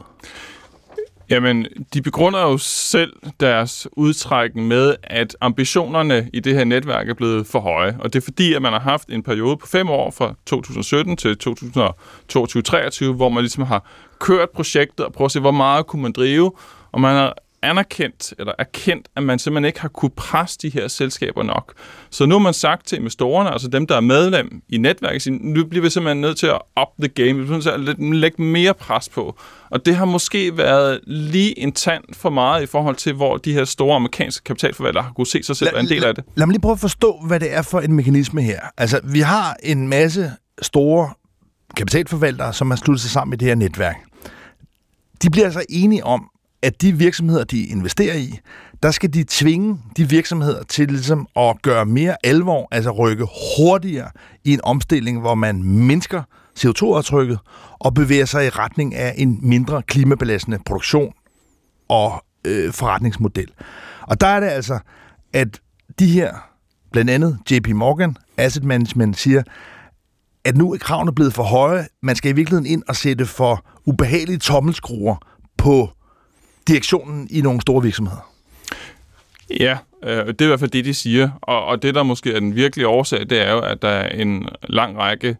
Jamen, de begrunder jo selv deres udtrækken med, at ambitionerne i det her netværk er blevet for høje. Og det er fordi, at man har haft en periode på fem år fra 2017 til 2022-2023, hvor man ligesom har kørt projektet og prøvet at se, hvor meget kunne man drive. Og man har anerkendt eller erkendt, at man simpelthen ikke har kunne presse de her selskaber nok. Så nu har man sagt til investorerne, altså dem, der er medlem i netværket, nu bliver vi simpelthen nødt til at up the game, vi bliver nødt til at lægge mere pres på. Og det har måske været lige en tand for meget i forhold til, hvor de her store amerikanske kapitalforvaltere har kunne se sig selv være en del af det. Lad mig lige prøve at forstå, hvad det er for en mekanisme her. Altså, vi har en masse store kapitalforvaltere, som har sluttet sig sammen i det her netværk. De bliver altså enige om, at de virksomheder, de investerer i, der skal de tvinge de virksomheder til ligesom at gøre mere alvor, altså rykke hurtigere i en omstilling, hvor man mindsker CO2-aftrykket og bevæger sig i retning af en mindre klimabelastende produktion og øh, forretningsmodel. Og der er det altså, at de her, blandt andet JP Morgan Asset Management, siger, at nu er kravene blevet for høje. Man skal i virkeligheden ind og sætte for ubehagelige tommelskruer på direktionen i nogle store virksomheder? Ja, øh, det er i hvert fald det, de siger. Og, og det, der måske er den virkelige årsag, det er jo, at der er en lang række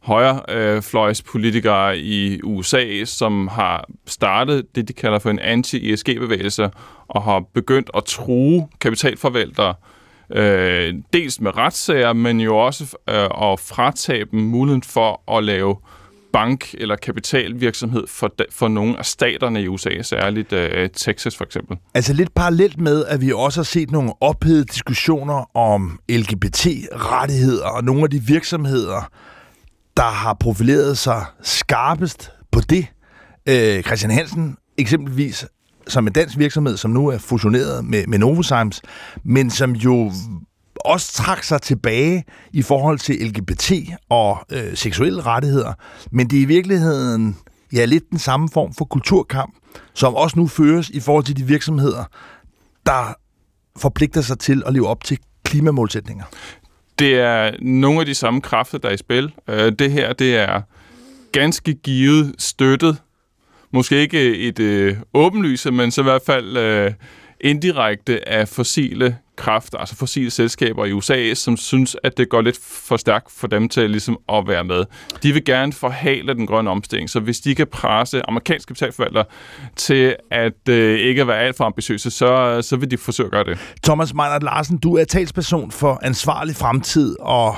højrefløjspolitikere øh, i USA, som har startet det, de kalder for en anti-ESG-bevægelse, og har begyndt at true kapitalforvaltere, øh, dels med retssager, men jo også øh, at fratage dem muligheden for at lave bank- eller kapitalvirksomhed for, for nogle af staterne i USA, særligt øh, Texas for eksempel. Altså lidt parallelt med, at vi også har set nogle ophedede diskussioner om LGBT-rettigheder og nogle af de virksomheder, der har profileret sig skarpest på det. Øh, Christian Hansen eksempelvis som en dansk virksomhed, som nu er fusioneret med, med Novozymes, men som jo også trak sig tilbage i forhold til LGBT og øh, seksuelle rettigheder. Men det er i virkeligheden ja, lidt den samme form for kulturkamp, som også nu føres i forhold til de virksomheder, der forpligter sig til at leve op til klimamålsætninger. Det er nogle af de samme kræfter, der er i spil. Øh, det her, det er ganske givet støttet. Måske ikke et øh, åbenlyse, men så i hvert fald øh, indirekte af fossile kraft, altså fossile selskaber i USA, som synes, at det går lidt for stærkt for dem til ligesom at være med. De vil gerne forhale den grønne omstilling, så hvis de kan presse amerikanske kapitalforvaltere til at øh, ikke være alt for ambitiøse, så, så vil de forsøge at gøre det. Thomas Meinert Larsen, du er talsperson for ansvarlig fremtid, og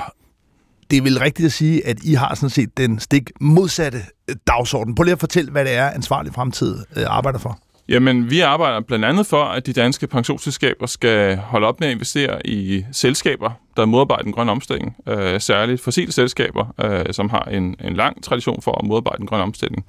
det er vel rigtigt at sige, at I har sådan set den stik modsatte øh, dagsorden. Prøv lige at fortælle, hvad det er, ansvarlig fremtid øh, arbejder for. Jamen, vi arbejder blandt andet for, at de danske pensionsselskaber skal holde op med at investere i selskaber, der modarbejder den grønne omstilling. Øh, særligt fossile selskaber, øh, som har en, en lang tradition for at modarbejde den grønne omstilling.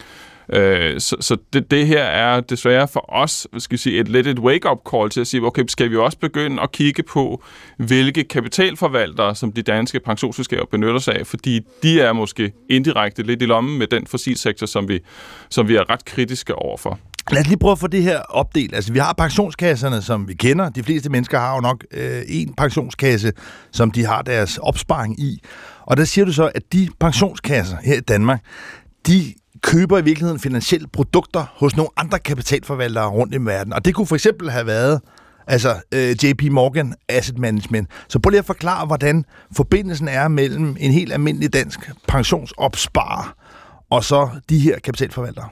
Øh, så så det, det her er desværre for os skal sige, et lidt et wake-up call til at sige, okay, skal vi også begynde at kigge på, hvilke kapitalforvaltere, som de danske pensionsselskaber benytter sig af, fordi de er måske indirekte lidt i lommen med den fossilsektor, som vi, som vi er ret kritiske overfor. Lad os lige prøve at få det her opdelt. Altså, vi har pensionskasserne, som vi kender. De fleste mennesker har jo nok øh, en pensionskasse, som de har deres opsparing i. Og der siger du så, at de pensionskasser her i Danmark, de køber i virkeligheden finansielle produkter hos nogle andre kapitalforvaltere rundt i verden. Og det kunne for eksempel have været altså øh, JP Morgan Asset Management. Så prøv lige at forklare, hvordan forbindelsen er mellem en helt almindelig dansk pensionsopsparer og så de her kapitalforvaltere.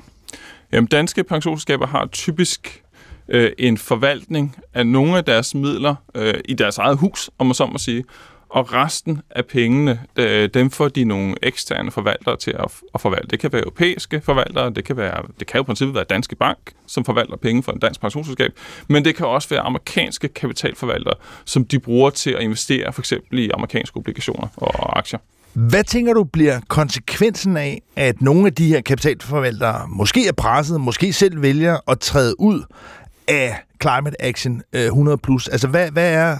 Jamen, danske pensionsselskaber har typisk øh, en forvaltning af nogle af deres midler øh, i deres eget hus, om man så må sige, og resten af pengene, øh, dem får de nogle eksterne forvaltere til at, at forvalte. Det kan være europæiske forvaltere, det kan, være, det kan jo i princippet være Danske Bank, som forvalter penge for en dansk pensionsselskab, men det kan også være amerikanske kapitalforvaltere, som de bruger til at investere for eksempel i amerikanske obligationer og aktier. Hvad tænker du bliver konsekvensen af, at nogle af de her kapitalforvaltere måske er presset, måske selv vælger at træde ud af Climate Action øh, 100+. Plus? Altså, hvad, hvad er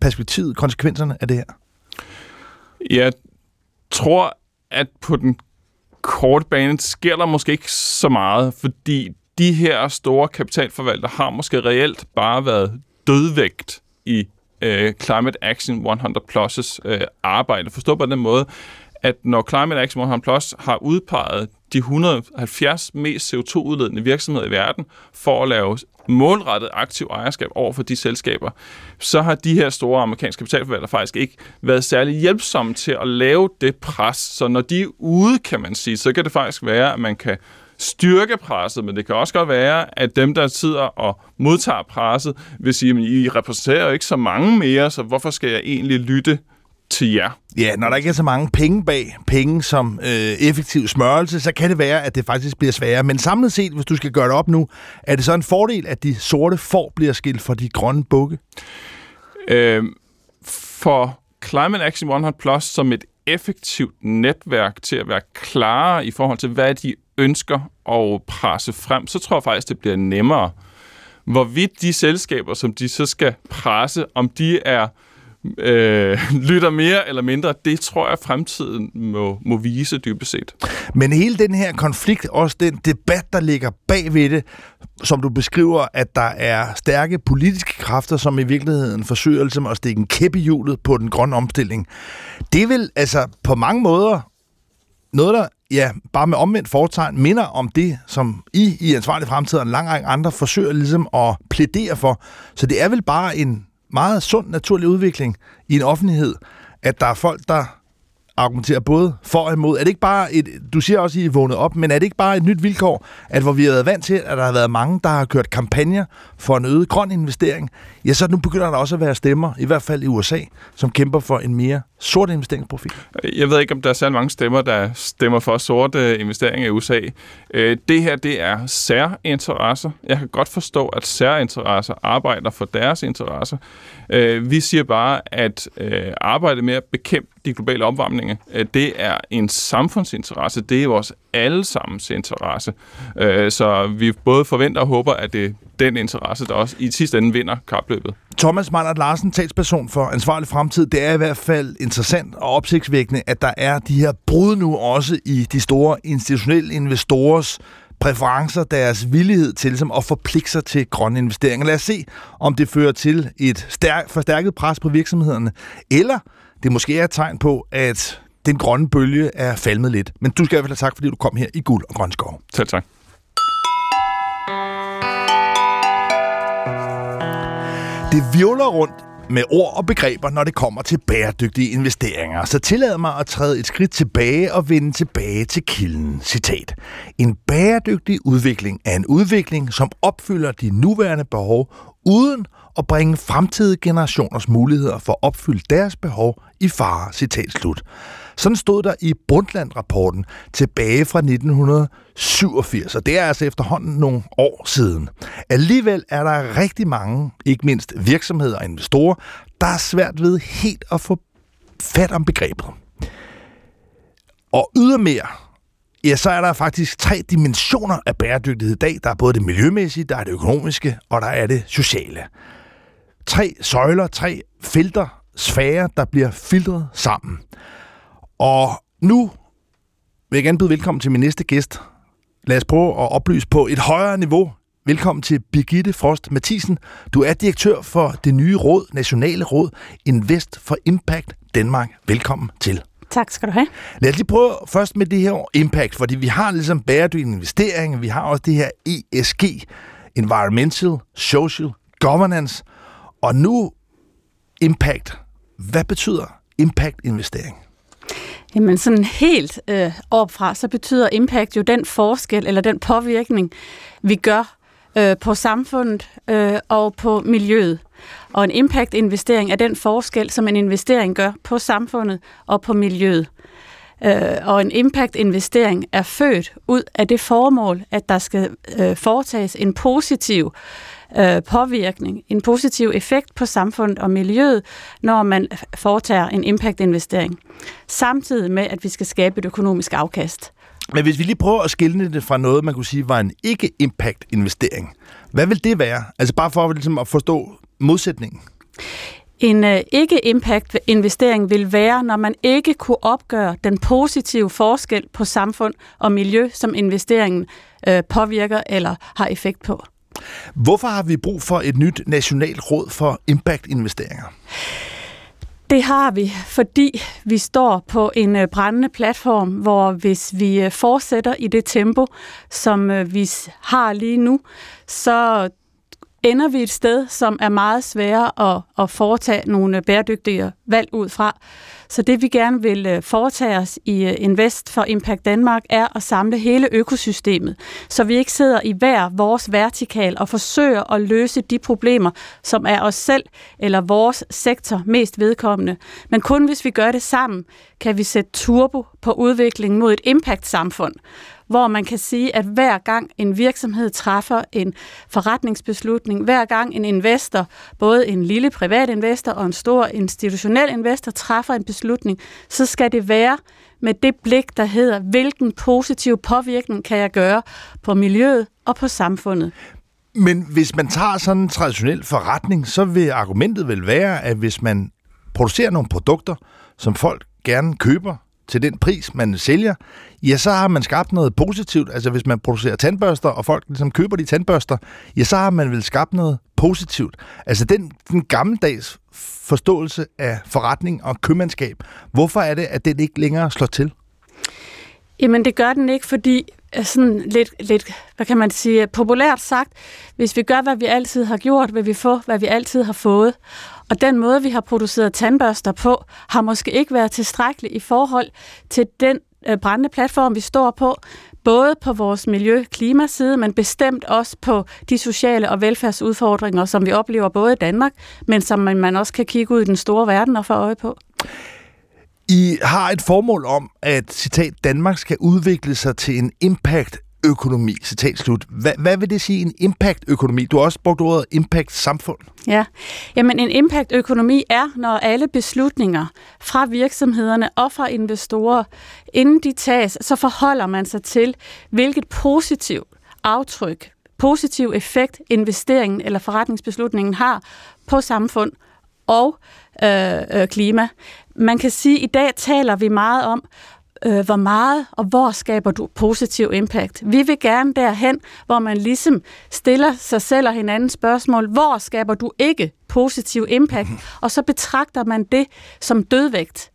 perspektivet, konsekvenserne af det her? Jeg tror, at på den korte bane sker der måske ikke så meget, fordi de her store kapitalforvaltere har måske reelt bare været dødvægt i øh, Climate Action 100 Plus' øh, arbejde. Forstå på den måde, at når Climate Action 100 Plus har udpeget de 170 mest CO2-udledende virksomheder i verden for at lave målrettet aktiv ejerskab over for de selskaber, så har de her store amerikanske kapitalforvaltere faktisk ikke været særlig hjælpsomme til at lave det pres. Så når de er ude, kan man sige, så kan det faktisk være, at man kan styrke presset, men det kan også godt være, at dem, der sidder og modtager presset, vil sige, at I repræsenterer jo ikke så mange mere, så hvorfor skal jeg egentlig lytte til jer. Ja, når der ikke er så mange penge bag penge som øh, effektiv smørelse, så kan det være, at det faktisk bliver sværere. Men samlet set, hvis du skal gøre det op nu, er det så en fordel, at de sorte får bliver skilt for de grønne bukke? Øh, for Climate Action 100 Plus som et effektivt netværk til at være klare i forhold til, hvad de ønsker at presse frem, så tror jeg faktisk, det bliver nemmere. Hvorvidt de selskaber, som de så skal presse, om de er øh, lytter mere eller mindre, det tror jeg, fremtiden må, må vise dybest set. Men hele den her konflikt, også den debat, der ligger bag ved det, som du beskriver, at der er stærke politiske kræfter, som i virkeligheden forsøger ligesom at stikke en kæp i hjulet på den grønne omstilling. Det vil altså på mange måder noget, der ja, bare med omvendt foretegn minder om det, som I i Ansvarlig Fremtid og en lang række andre forsøger ligesom at plædere for. Så det er vel bare en meget sund, naturlig udvikling i en offentlighed, at der er folk, der argumenterer både for og imod. Er det ikke bare et, du siger også, at I er vågnet op, men er det ikke bare et nyt vilkår, at hvor vi har været vant til, at der har været mange, der har kørt kampagner for en øget grøn investering, ja, så nu begynder der også at være stemmer, i hvert fald i USA, som kæmper for en mere sort investeringsprofil. Jeg ved ikke, om der er særlig mange stemmer, der stemmer for sorte øh, investeringer i USA. Øh, det her, det er særinteresser. Jeg kan godt forstå, at særinteresser arbejder for deres interesser. Øh, vi siger bare, at arbejde med at bekæmpe de globale opvarmninger, øh, det er en samfundsinteresse. Det er vores allesammens interesse. Øh, så vi både forventer og håber, at det den interesse, der også i sidste ende vinder kapløbet. Thomas Meinert Larsen, talsperson for Ansvarlig Fremtid. Det er i hvert fald interessant og opsigtsvækkende, at der er de her brud nu også i de store institutionelle investorers præferencer, deres villighed til ligesom, at forpligte sig til grønne investeringer. Lad os se, om det fører til et stærk, forstærket pres på virksomhederne, eller det måske er et tegn på, at den grønne bølge er falmet lidt. Men du skal i hvert fald have tak, fordi du kom her i Guld og Grøn Skov. Selv tak. Det virvler rundt med ord og begreber, når det kommer til bæredygtige investeringer. Så tillad mig at træde et skridt tilbage og vende tilbage til kilden. Citat. En bæredygtig udvikling er en udvikling, som opfylder de nuværende behov, uden at bringe fremtidige generationers muligheder for at opfylde deres behov i fare. Citat slut. Sådan stod der i Brundtland-rapporten tilbage fra 1987, og det er altså efterhånden nogle år siden. Alligevel er der rigtig mange, ikke mindst virksomheder og investorer, der er svært ved helt at få fat om begrebet. Og ydermere, ja, så er der faktisk tre dimensioner af bæredygtighed i dag. Der er både det miljømæssige, der er det økonomiske, og der er det sociale. Tre søjler, tre felter, sfære, der bliver filtret sammen. Og nu vil jeg gerne byde velkommen til min næste gæst. Lad os prøve at oplyse på et højere niveau. Velkommen til Birgitte Frost Mathisen. Du er direktør for det nye råd, Nationale Råd Invest for Impact Danmark. Velkommen til. Tak skal du have. Lad os lige prøve først med det her impact, fordi vi har ligesom bæredygtig investering, vi har også det her ESG, Environmental, Social, Governance, og nu impact. Hvad betyder impact investering? Jamen sådan helt øh, opfra, så betyder impact jo den forskel eller den påvirkning, vi gør øh, på samfundet øh, og på miljøet. Og en impact-investering er den forskel, som en investering gør på samfundet og på miljøet. Øh, og en impact-investering er født ud af det formål, at der skal øh, foretages en positiv øh, påvirkning, en positiv effekt på samfundet og miljøet, når man foretager en impact-investering. Samtidig med, at vi skal skabe et økonomisk afkast. Men hvis vi lige prøver at skille det fra noget, man kunne sige var en ikke-impact-investering, hvad vil det være? Altså bare for ligesom at forstå modsætningen. En øh, ikke-impact-investering vil være, når man ikke kunne opgøre den positive forskel på samfund og miljø, som investeringen øh, påvirker eller har effekt på. Hvorfor har vi brug for et nyt nationalt råd for impact-investeringer? Det har vi, fordi vi står på en øh, brændende platform, hvor hvis vi øh, fortsætter i det tempo, som øh, vi har lige nu, så ender vi et sted, som er meget sværere at, at foretage nogle bæredygtige valg ud fra. Så det vi gerne vil øh, foretage os i øh, Invest for Impact Danmark er at samle hele økosystemet, så vi ikke sidder i hver vores vertikal og forsøger at løse de problemer, som er os selv eller vores sektor mest vedkommende. Men kun hvis vi gør det sammen, kan vi sætte turbo på udviklingen mod et impact-samfund, hvor man kan sige, at hver gang en virksomhed træffer en forretningsbeslutning, hver gang en investor, både en lille privat investor og en stor institutionel investor, træffer en beslutning, så skal det være med det blik, der hedder, hvilken positiv påvirkning kan jeg gøre på miljøet og på samfundet. Men hvis man tager sådan en traditionel forretning, så vil argumentet vel være, at hvis man producerer nogle produkter, som folk gerne køber, til den pris, man sælger, ja, så har man skabt noget positivt. Altså hvis man producerer tandbørster, og folk ligesom køber de tandbørster, ja, så har man vel skabt noget positivt. Altså den, den gammeldags forståelse af forretning og købmandskab, hvorfor er det, at den ikke længere slår til? Jamen det gør den ikke, fordi øh, sådan lidt, lidt, hvad kan man sige, populært sagt, hvis vi gør, hvad vi altid har gjort, vil vi få, hvad vi altid har fået. Og den måde, vi har produceret tandbørster på, har måske ikke været tilstrækkelig i forhold til den øh, brændende platform, vi står på, både på vores miljø-klimaside, men bestemt også på de sociale og velfærdsudfordringer, som vi oplever både i Danmark, men som man også kan kigge ud i den store verden og få øje på. I har et formål om, at citat, Danmark skal udvikle sig til en impact økonomi. Citat slut. Hvad, hvad vil det sige, en impact-økonomi? Du har også brugt ordet impact-samfund. Ja, jamen en impact-økonomi er, når alle beslutninger fra virksomhederne og fra investorer, inden de tages, så forholder man sig til, hvilket positivt aftryk, positiv effekt investeringen eller forretningsbeslutningen har på samfund og øh, øh, klima. Man kan sige, at i dag taler vi meget om, øh, hvor meget og hvor skaber du positiv impact. Vi vil gerne derhen, hvor man ligesom stiller sig selv og hinanden spørgsmål, hvor skaber du ikke positiv impact, og så betragter man det som dødvægt.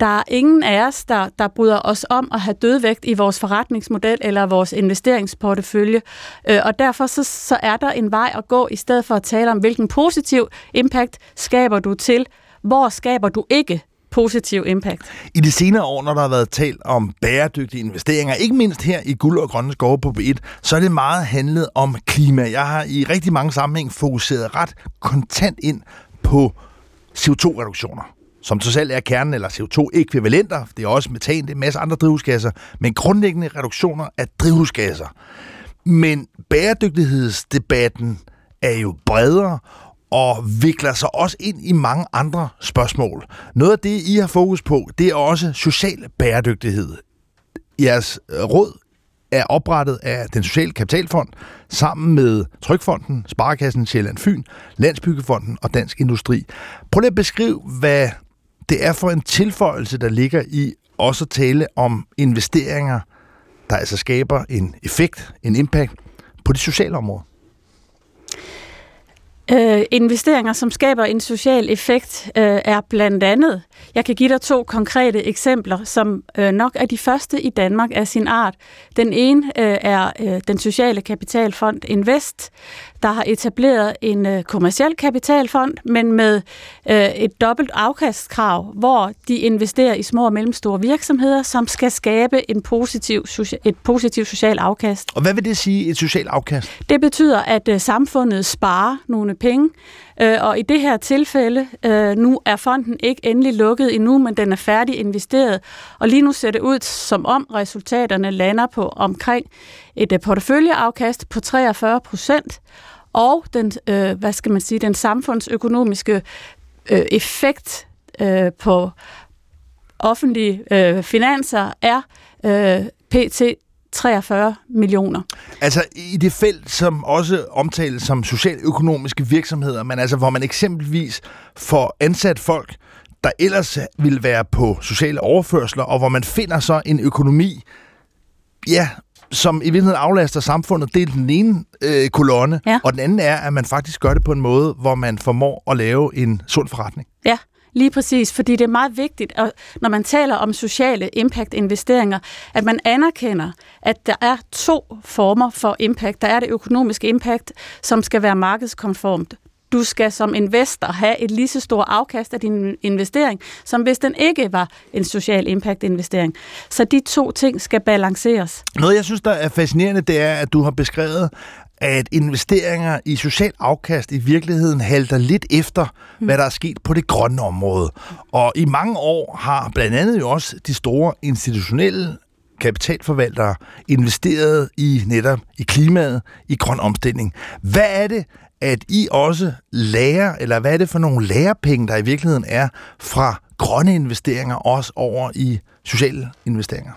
Der er ingen af os, der, der bryder os om at have dødvægt i vores forretningsmodel eller vores investeringsportefølje. Øh, og derfor så, så er der en vej at gå, i stedet for at tale om, hvilken positiv impact skaber du til, hvor skaber du ikke positiv impact. I de senere år, når der har været talt om bæredygtige investeringer, ikke mindst her i Guld og Grønne Skove på B1, så er det meget handlet om klima. Jeg har i rigtig mange sammenhæng fokuseret ret kontant ind på CO2-reduktioner som totalt er kernen, eller CO2-ekvivalenter. Det er også metan, det er en masse andre drivhusgasser, men grundlæggende reduktioner af drivhusgasser. Men bæredygtighedsdebatten er jo bredere, og vikler sig også ind i mange andre spørgsmål. Noget af det, I har fokus på, det er også social bæredygtighed. Jeres råd er oprettet af den Sociale Kapitalfond sammen med Trykfonden, Sparekassen Sjælland Fyn, Landsbyggefonden og Dansk Industri. Prøv lige at beskrive, hvad det er for en tilføjelse, der ligger i også at tale om investeringer, der altså skaber en effekt, en impact på det sociale område. Øh, investeringer, som skaber en social effekt, øh, er blandt andet, jeg kan give dig to konkrete eksempler, som øh, nok er de første i Danmark af sin art. Den ene øh, er øh, den sociale kapitalfond Invest, der har etableret en øh, kommersiel kapitalfond, men med øh, et dobbelt afkastkrav, hvor de investerer i små og mellemstore virksomheder, som skal skabe en positiv, et positivt socialt afkast. Og hvad vil det sige, et socialt afkast? Det betyder, at øh, samfundet sparer nogle penge, øh, og i det her tilfælde, øh, nu er fonden ikke endelig lukket endnu, men den er færdig investeret, og lige nu ser det ud som om resultaterne lander på omkring et øh, porteføljeafkast på 43 procent, og den, øh, hvad skal man sige, den samfundsøkonomiske øh, effekt øh, på offentlige øh, finanser er øh, pt. 43 millioner. Altså i det felt, som også omtales som socialøkonomiske virksomheder, men altså hvor man eksempelvis får ansat folk, der ellers vil være på sociale overførsler, og hvor man finder så en økonomi, ja, som i virkeligheden aflaster samfundet. Det er den ene øh, kolonne, ja. og den anden er, at man faktisk gør det på en måde, hvor man formår at lave en sund forretning. Ja, Lige præcis, fordi det er meget vigtigt, at når man taler om sociale impact-investeringer, at man anerkender, at der er to former for impact. Der er det økonomiske impact, som skal være markedskonformt. Du skal som investor have et lige så stort afkast af din investering, som hvis den ikke var en social impact-investering. Så de to ting skal balanceres. Noget, jeg synes, der er fascinerende, det er, at du har beskrevet, at investeringer i social afkast i virkeligheden halter lidt efter, mm. hvad der er sket på det grønne område. Og i mange år har blandt andet jo også de store institutionelle kapitalforvaltere investeret i netop i klimaet, i grøn omstilling. Hvad er det, at I også lærer, eller hvad er det for nogle lærepenge, der i virkeligheden er fra grønne investeringer, også over i sociale investeringer?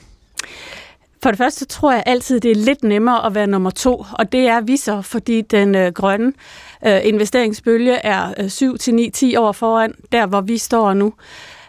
For det første tror jeg altid, det er lidt nemmere at være nummer to, og det er vi så, fordi den øh, grønne øh, investeringsbølge er øh, 7 til 9, 10 år foran, der hvor vi står nu.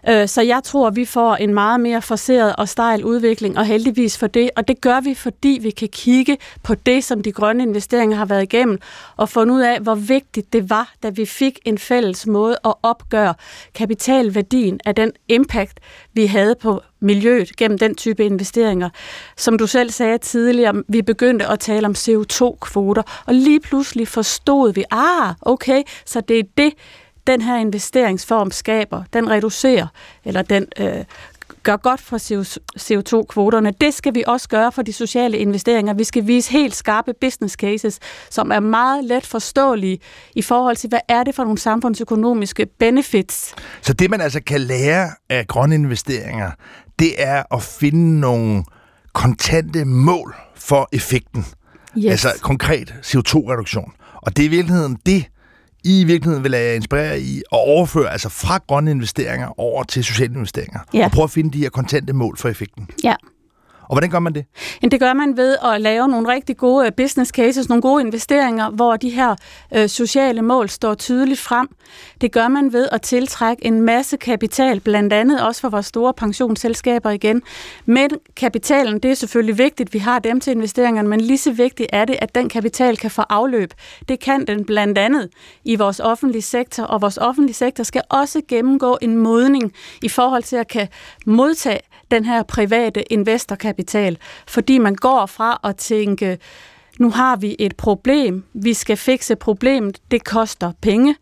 Øh, så jeg tror, vi får en meget mere forceret og stejl udvikling, og heldigvis for det. Og det gør vi, fordi vi kan kigge på det, som de grønne investeringer har været igennem, og finde ud af, hvor vigtigt det var, da vi fik en fælles måde at opgøre kapitalværdien af den impact, vi havde på miljøet gennem den type investeringer. Som du selv sagde tidligere, vi begyndte at tale om CO2-kvoter, og lige pludselig forstod vi, ah, okay, så det er det, den her investeringsform skaber. Den reducerer, eller den øh, gør godt for CO2-kvoterne. Det skal vi også gøre for de sociale investeringer. Vi skal vise helt skarpe business cases, som er meget let forståelige i forhold til, hvad er det for nogle samfundsøkonomiske benefits. Så det, man altså kan lære af grønne investeringer, det er at finde nogle kontante mål for effekten. Yes. Altså konkret CO2-reduktion. Og det er i virkeligheden det, i virkeligheden vil jeg inspirere i at overføre altså fra grønne investeringer over til sociale investeringer. Ja. Og prøve at finde de her kontante mål for effekten. Ja. Og hvordan gør man det? Det gør man ved at lave nogle rigtig gode øh, business cases, nogle gode investeringer, hvor de her øh, sociale mål står tydeligt frem. Det gør man ved at tiltrække en masse kapital, blandt andet også for vores store pensionsselskaber igen. Men kapitalen, det er selvfølgelig vigtigt, vi har dem til investeringerne, men lige så vigtigt er det, at den kapital kan få afløb. Det kan den blandt andet i vores offentlige sektor, og vores offentlige sektor skal også gennemgå en modning i forhold til at kan modtage den her private investorkapital, fordi man går fra at tænke, nu har vi et problem, vi skal fikse problemet, det koster penge.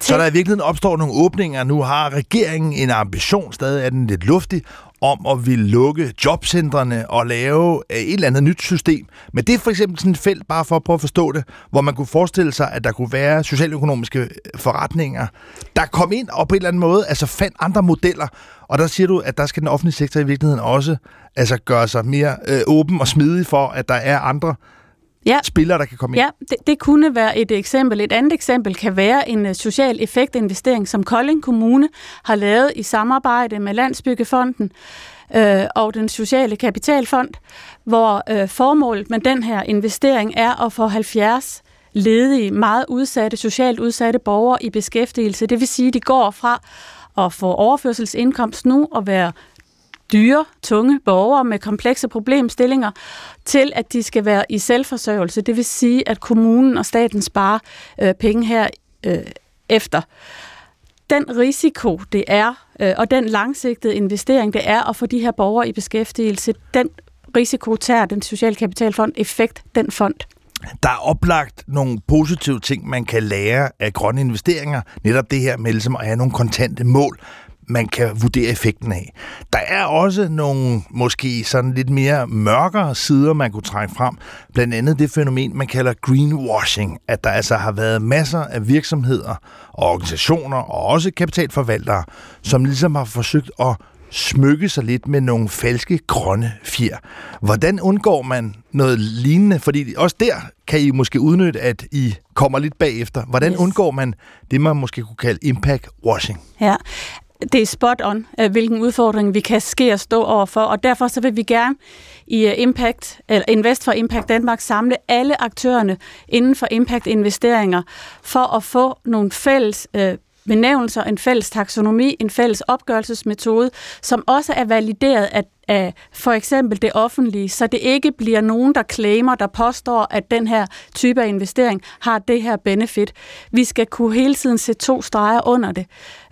Så der i virkeligheden opstår nogle åbninger. Nu har regeringen en ambition, stadig er den lidt luftig, om at ville lukke jobcentrene og lave øh, et eller andet nyt system. Men det er for eksempel sådan et felt, bare for at prøve at forstå det, hvor man kunne forestille sig, at der kunne være socialøkonomiske forretninger, der kom ind og på en eller anden måde altså fandt andre modeller. Og der siger du, at der skal den offentlige sektor i virkeligheden også altså gøre sig mere øh, åben og smidig for, at der er andre ja. spillere, der kan komme ind. Ja, det, det kunne være et eksempel. Et andet eksempel kan være en øh, social effektinvestering, som Kolding Kommune har lavet i samarbejde med Landsbyggefonden øh, og den sociale kapitalfond, hvor øh, formålet med den her investering er at få 70 ledige, meget udsatte, socialt udsatte borgere i beskæftigelse. Det vil sige, at de går fra at få overførselsindkomst nu og være dyre, tunge borgere med komplekse problemstillinger, til at de skal være i selvforsørgelse. Det vil sige, at kommunen og staten sparer øh, penge her øh, efter. Den risiko, det er, øh, og den langsigtede investering, det er at få de her borgere i beskæftigelse, den risiko tager den sociale kapitalfond effekt, den fond. Der er oplagt nogle positive ting, man kan lære af grønne investeringer. Netop det her med ligesom at have nogle kontante mål man kan vurdere effekten af. Der er også nogle måske sådan lidt mere mørkere sider, man kunne trække frem. Blandt andet det fænomen, man kalder greenwashing, at der altså har været masser af virksomheder og organisationer og også kapitalforvaltere, som ligesom har forsøgt at smykke sig lidt med nogle falske grønne fjer. Hvordan undgår man noget lignende? Fordi også der kan I måske udnytte, at I kommer lidt bagefter. Hvordan yes. undgår man det, man måske kunne kalde impact washing? Ja, det er spot on, øh, hvilken udfordring vi kan ske og stå overfor, og derfor så vil vi gerne i øh, Impact, eller Invest for Impact Danmark samle alle aktørerne inden for impact-investeringer for at få nogle fælles øh, benævnelser, en fælles taksonomi, en fælles opgørelsesmetode, som også er valideret af, af for eksempel det offentlige, så det ikke bliver nogen, der claimer, der påstår, at den her type af investering har det her benefit. Vi skal kunne hele tiden se to streger under det,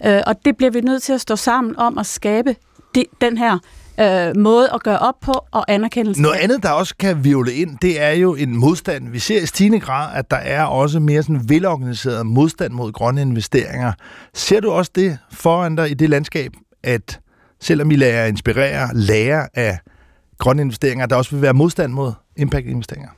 øh, og det bliver vi nødt til at stå sammen om at skabe de, den her øh, måde at gøre op på og anerkendelse. Noget andet, der også kan virvle ind, det er jo en modstand. Vi ser i stigende grad, at der er også mere sådan velorganiseret modstand mod grønne investeringer. Ser du også det foran dig i det landskab, at selvom I lader inspirere, lære af grønne investeringer, der også vil være modstand mod impact-investeringer?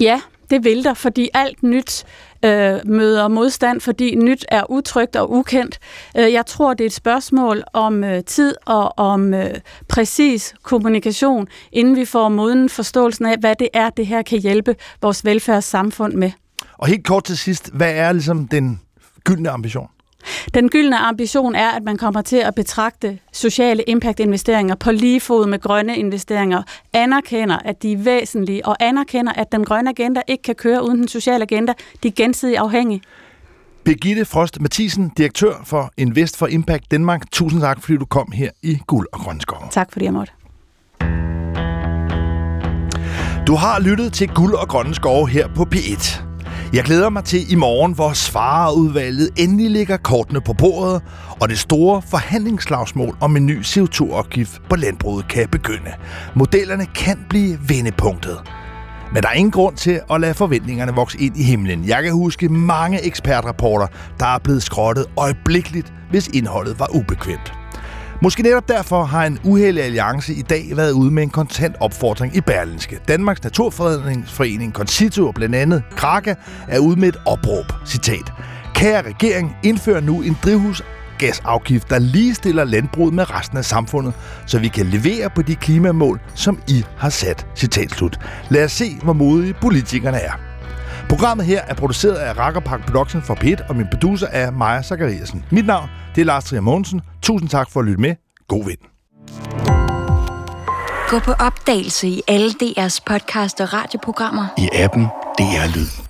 Ja, det vælter, fordi alt nyt øh, møder modstand, fordi nyt er utrygt og ukendt. Øh, jeg tror, det er et spørgsmål om øh, tid og om øh, præcis kommunikation, inden vi får moden forståelsen af, hvad det er, det her kan hjælpe vores velfærdssamfund med. Og helt kort til sidst, hvad er ligesom den gyldne ambition? Den gyldne ambition er, at man kommer til at betragte sociale impact-investeringer på lige fod med grønne investeringer, anerkender, at de er væsentlige, og anerkender, at den grønne agenda ikke kan køre uden den sociale agenda. De er gensidigt afhængige. Birgitte Frost Mathisen, direktør for Invest for Impact Danmark. Tusind tak, fordi du kom her i Guld og Grønne Skov. Tak fordi jeg måtte. Du har lyttet til Guld og Grønne Skove her på P1. Jeg glæder mig til i morgen, hvor svareudvalget endelig lægger kortene på bordet, og det store forhandlingsslagsmål om en ny CO2-afgift på landbruget kan begynde. Modellerne kan blive vendepunktet. Men der er ingen grund til at lade forventningerne vokse ind i himlen. Jeg kan huske mange ekspertrapporter, der er blevet skrottet øjeblikkeligt, hvis indholdet var ubekvemt. Måske netop derfor har en uheldig alliance i dag været ude med en kontant opfordring i Berlinske. Danmarks Naturfredningsforening, Concito og blandt andet Kraka er ude med et opråb. Citat. Kære regering, indfør nu en drivhusgasafgift, der ligestiller landbruget med resten af samfundet, så vi kan levere på de klimamål, som I har sat. Citat slut. Lad os se, hvor modige politikerne er. Programmet her er produceret af Rakkerpark Production for P1, og min producer er Maja Zachariasen. Mit navn det er Lars Trier Mogensen. Tusind tak for at lytte med. God vind. Gå på opdagelse i alle DR's podcast og radioprogrammer. I appen DR Lyd.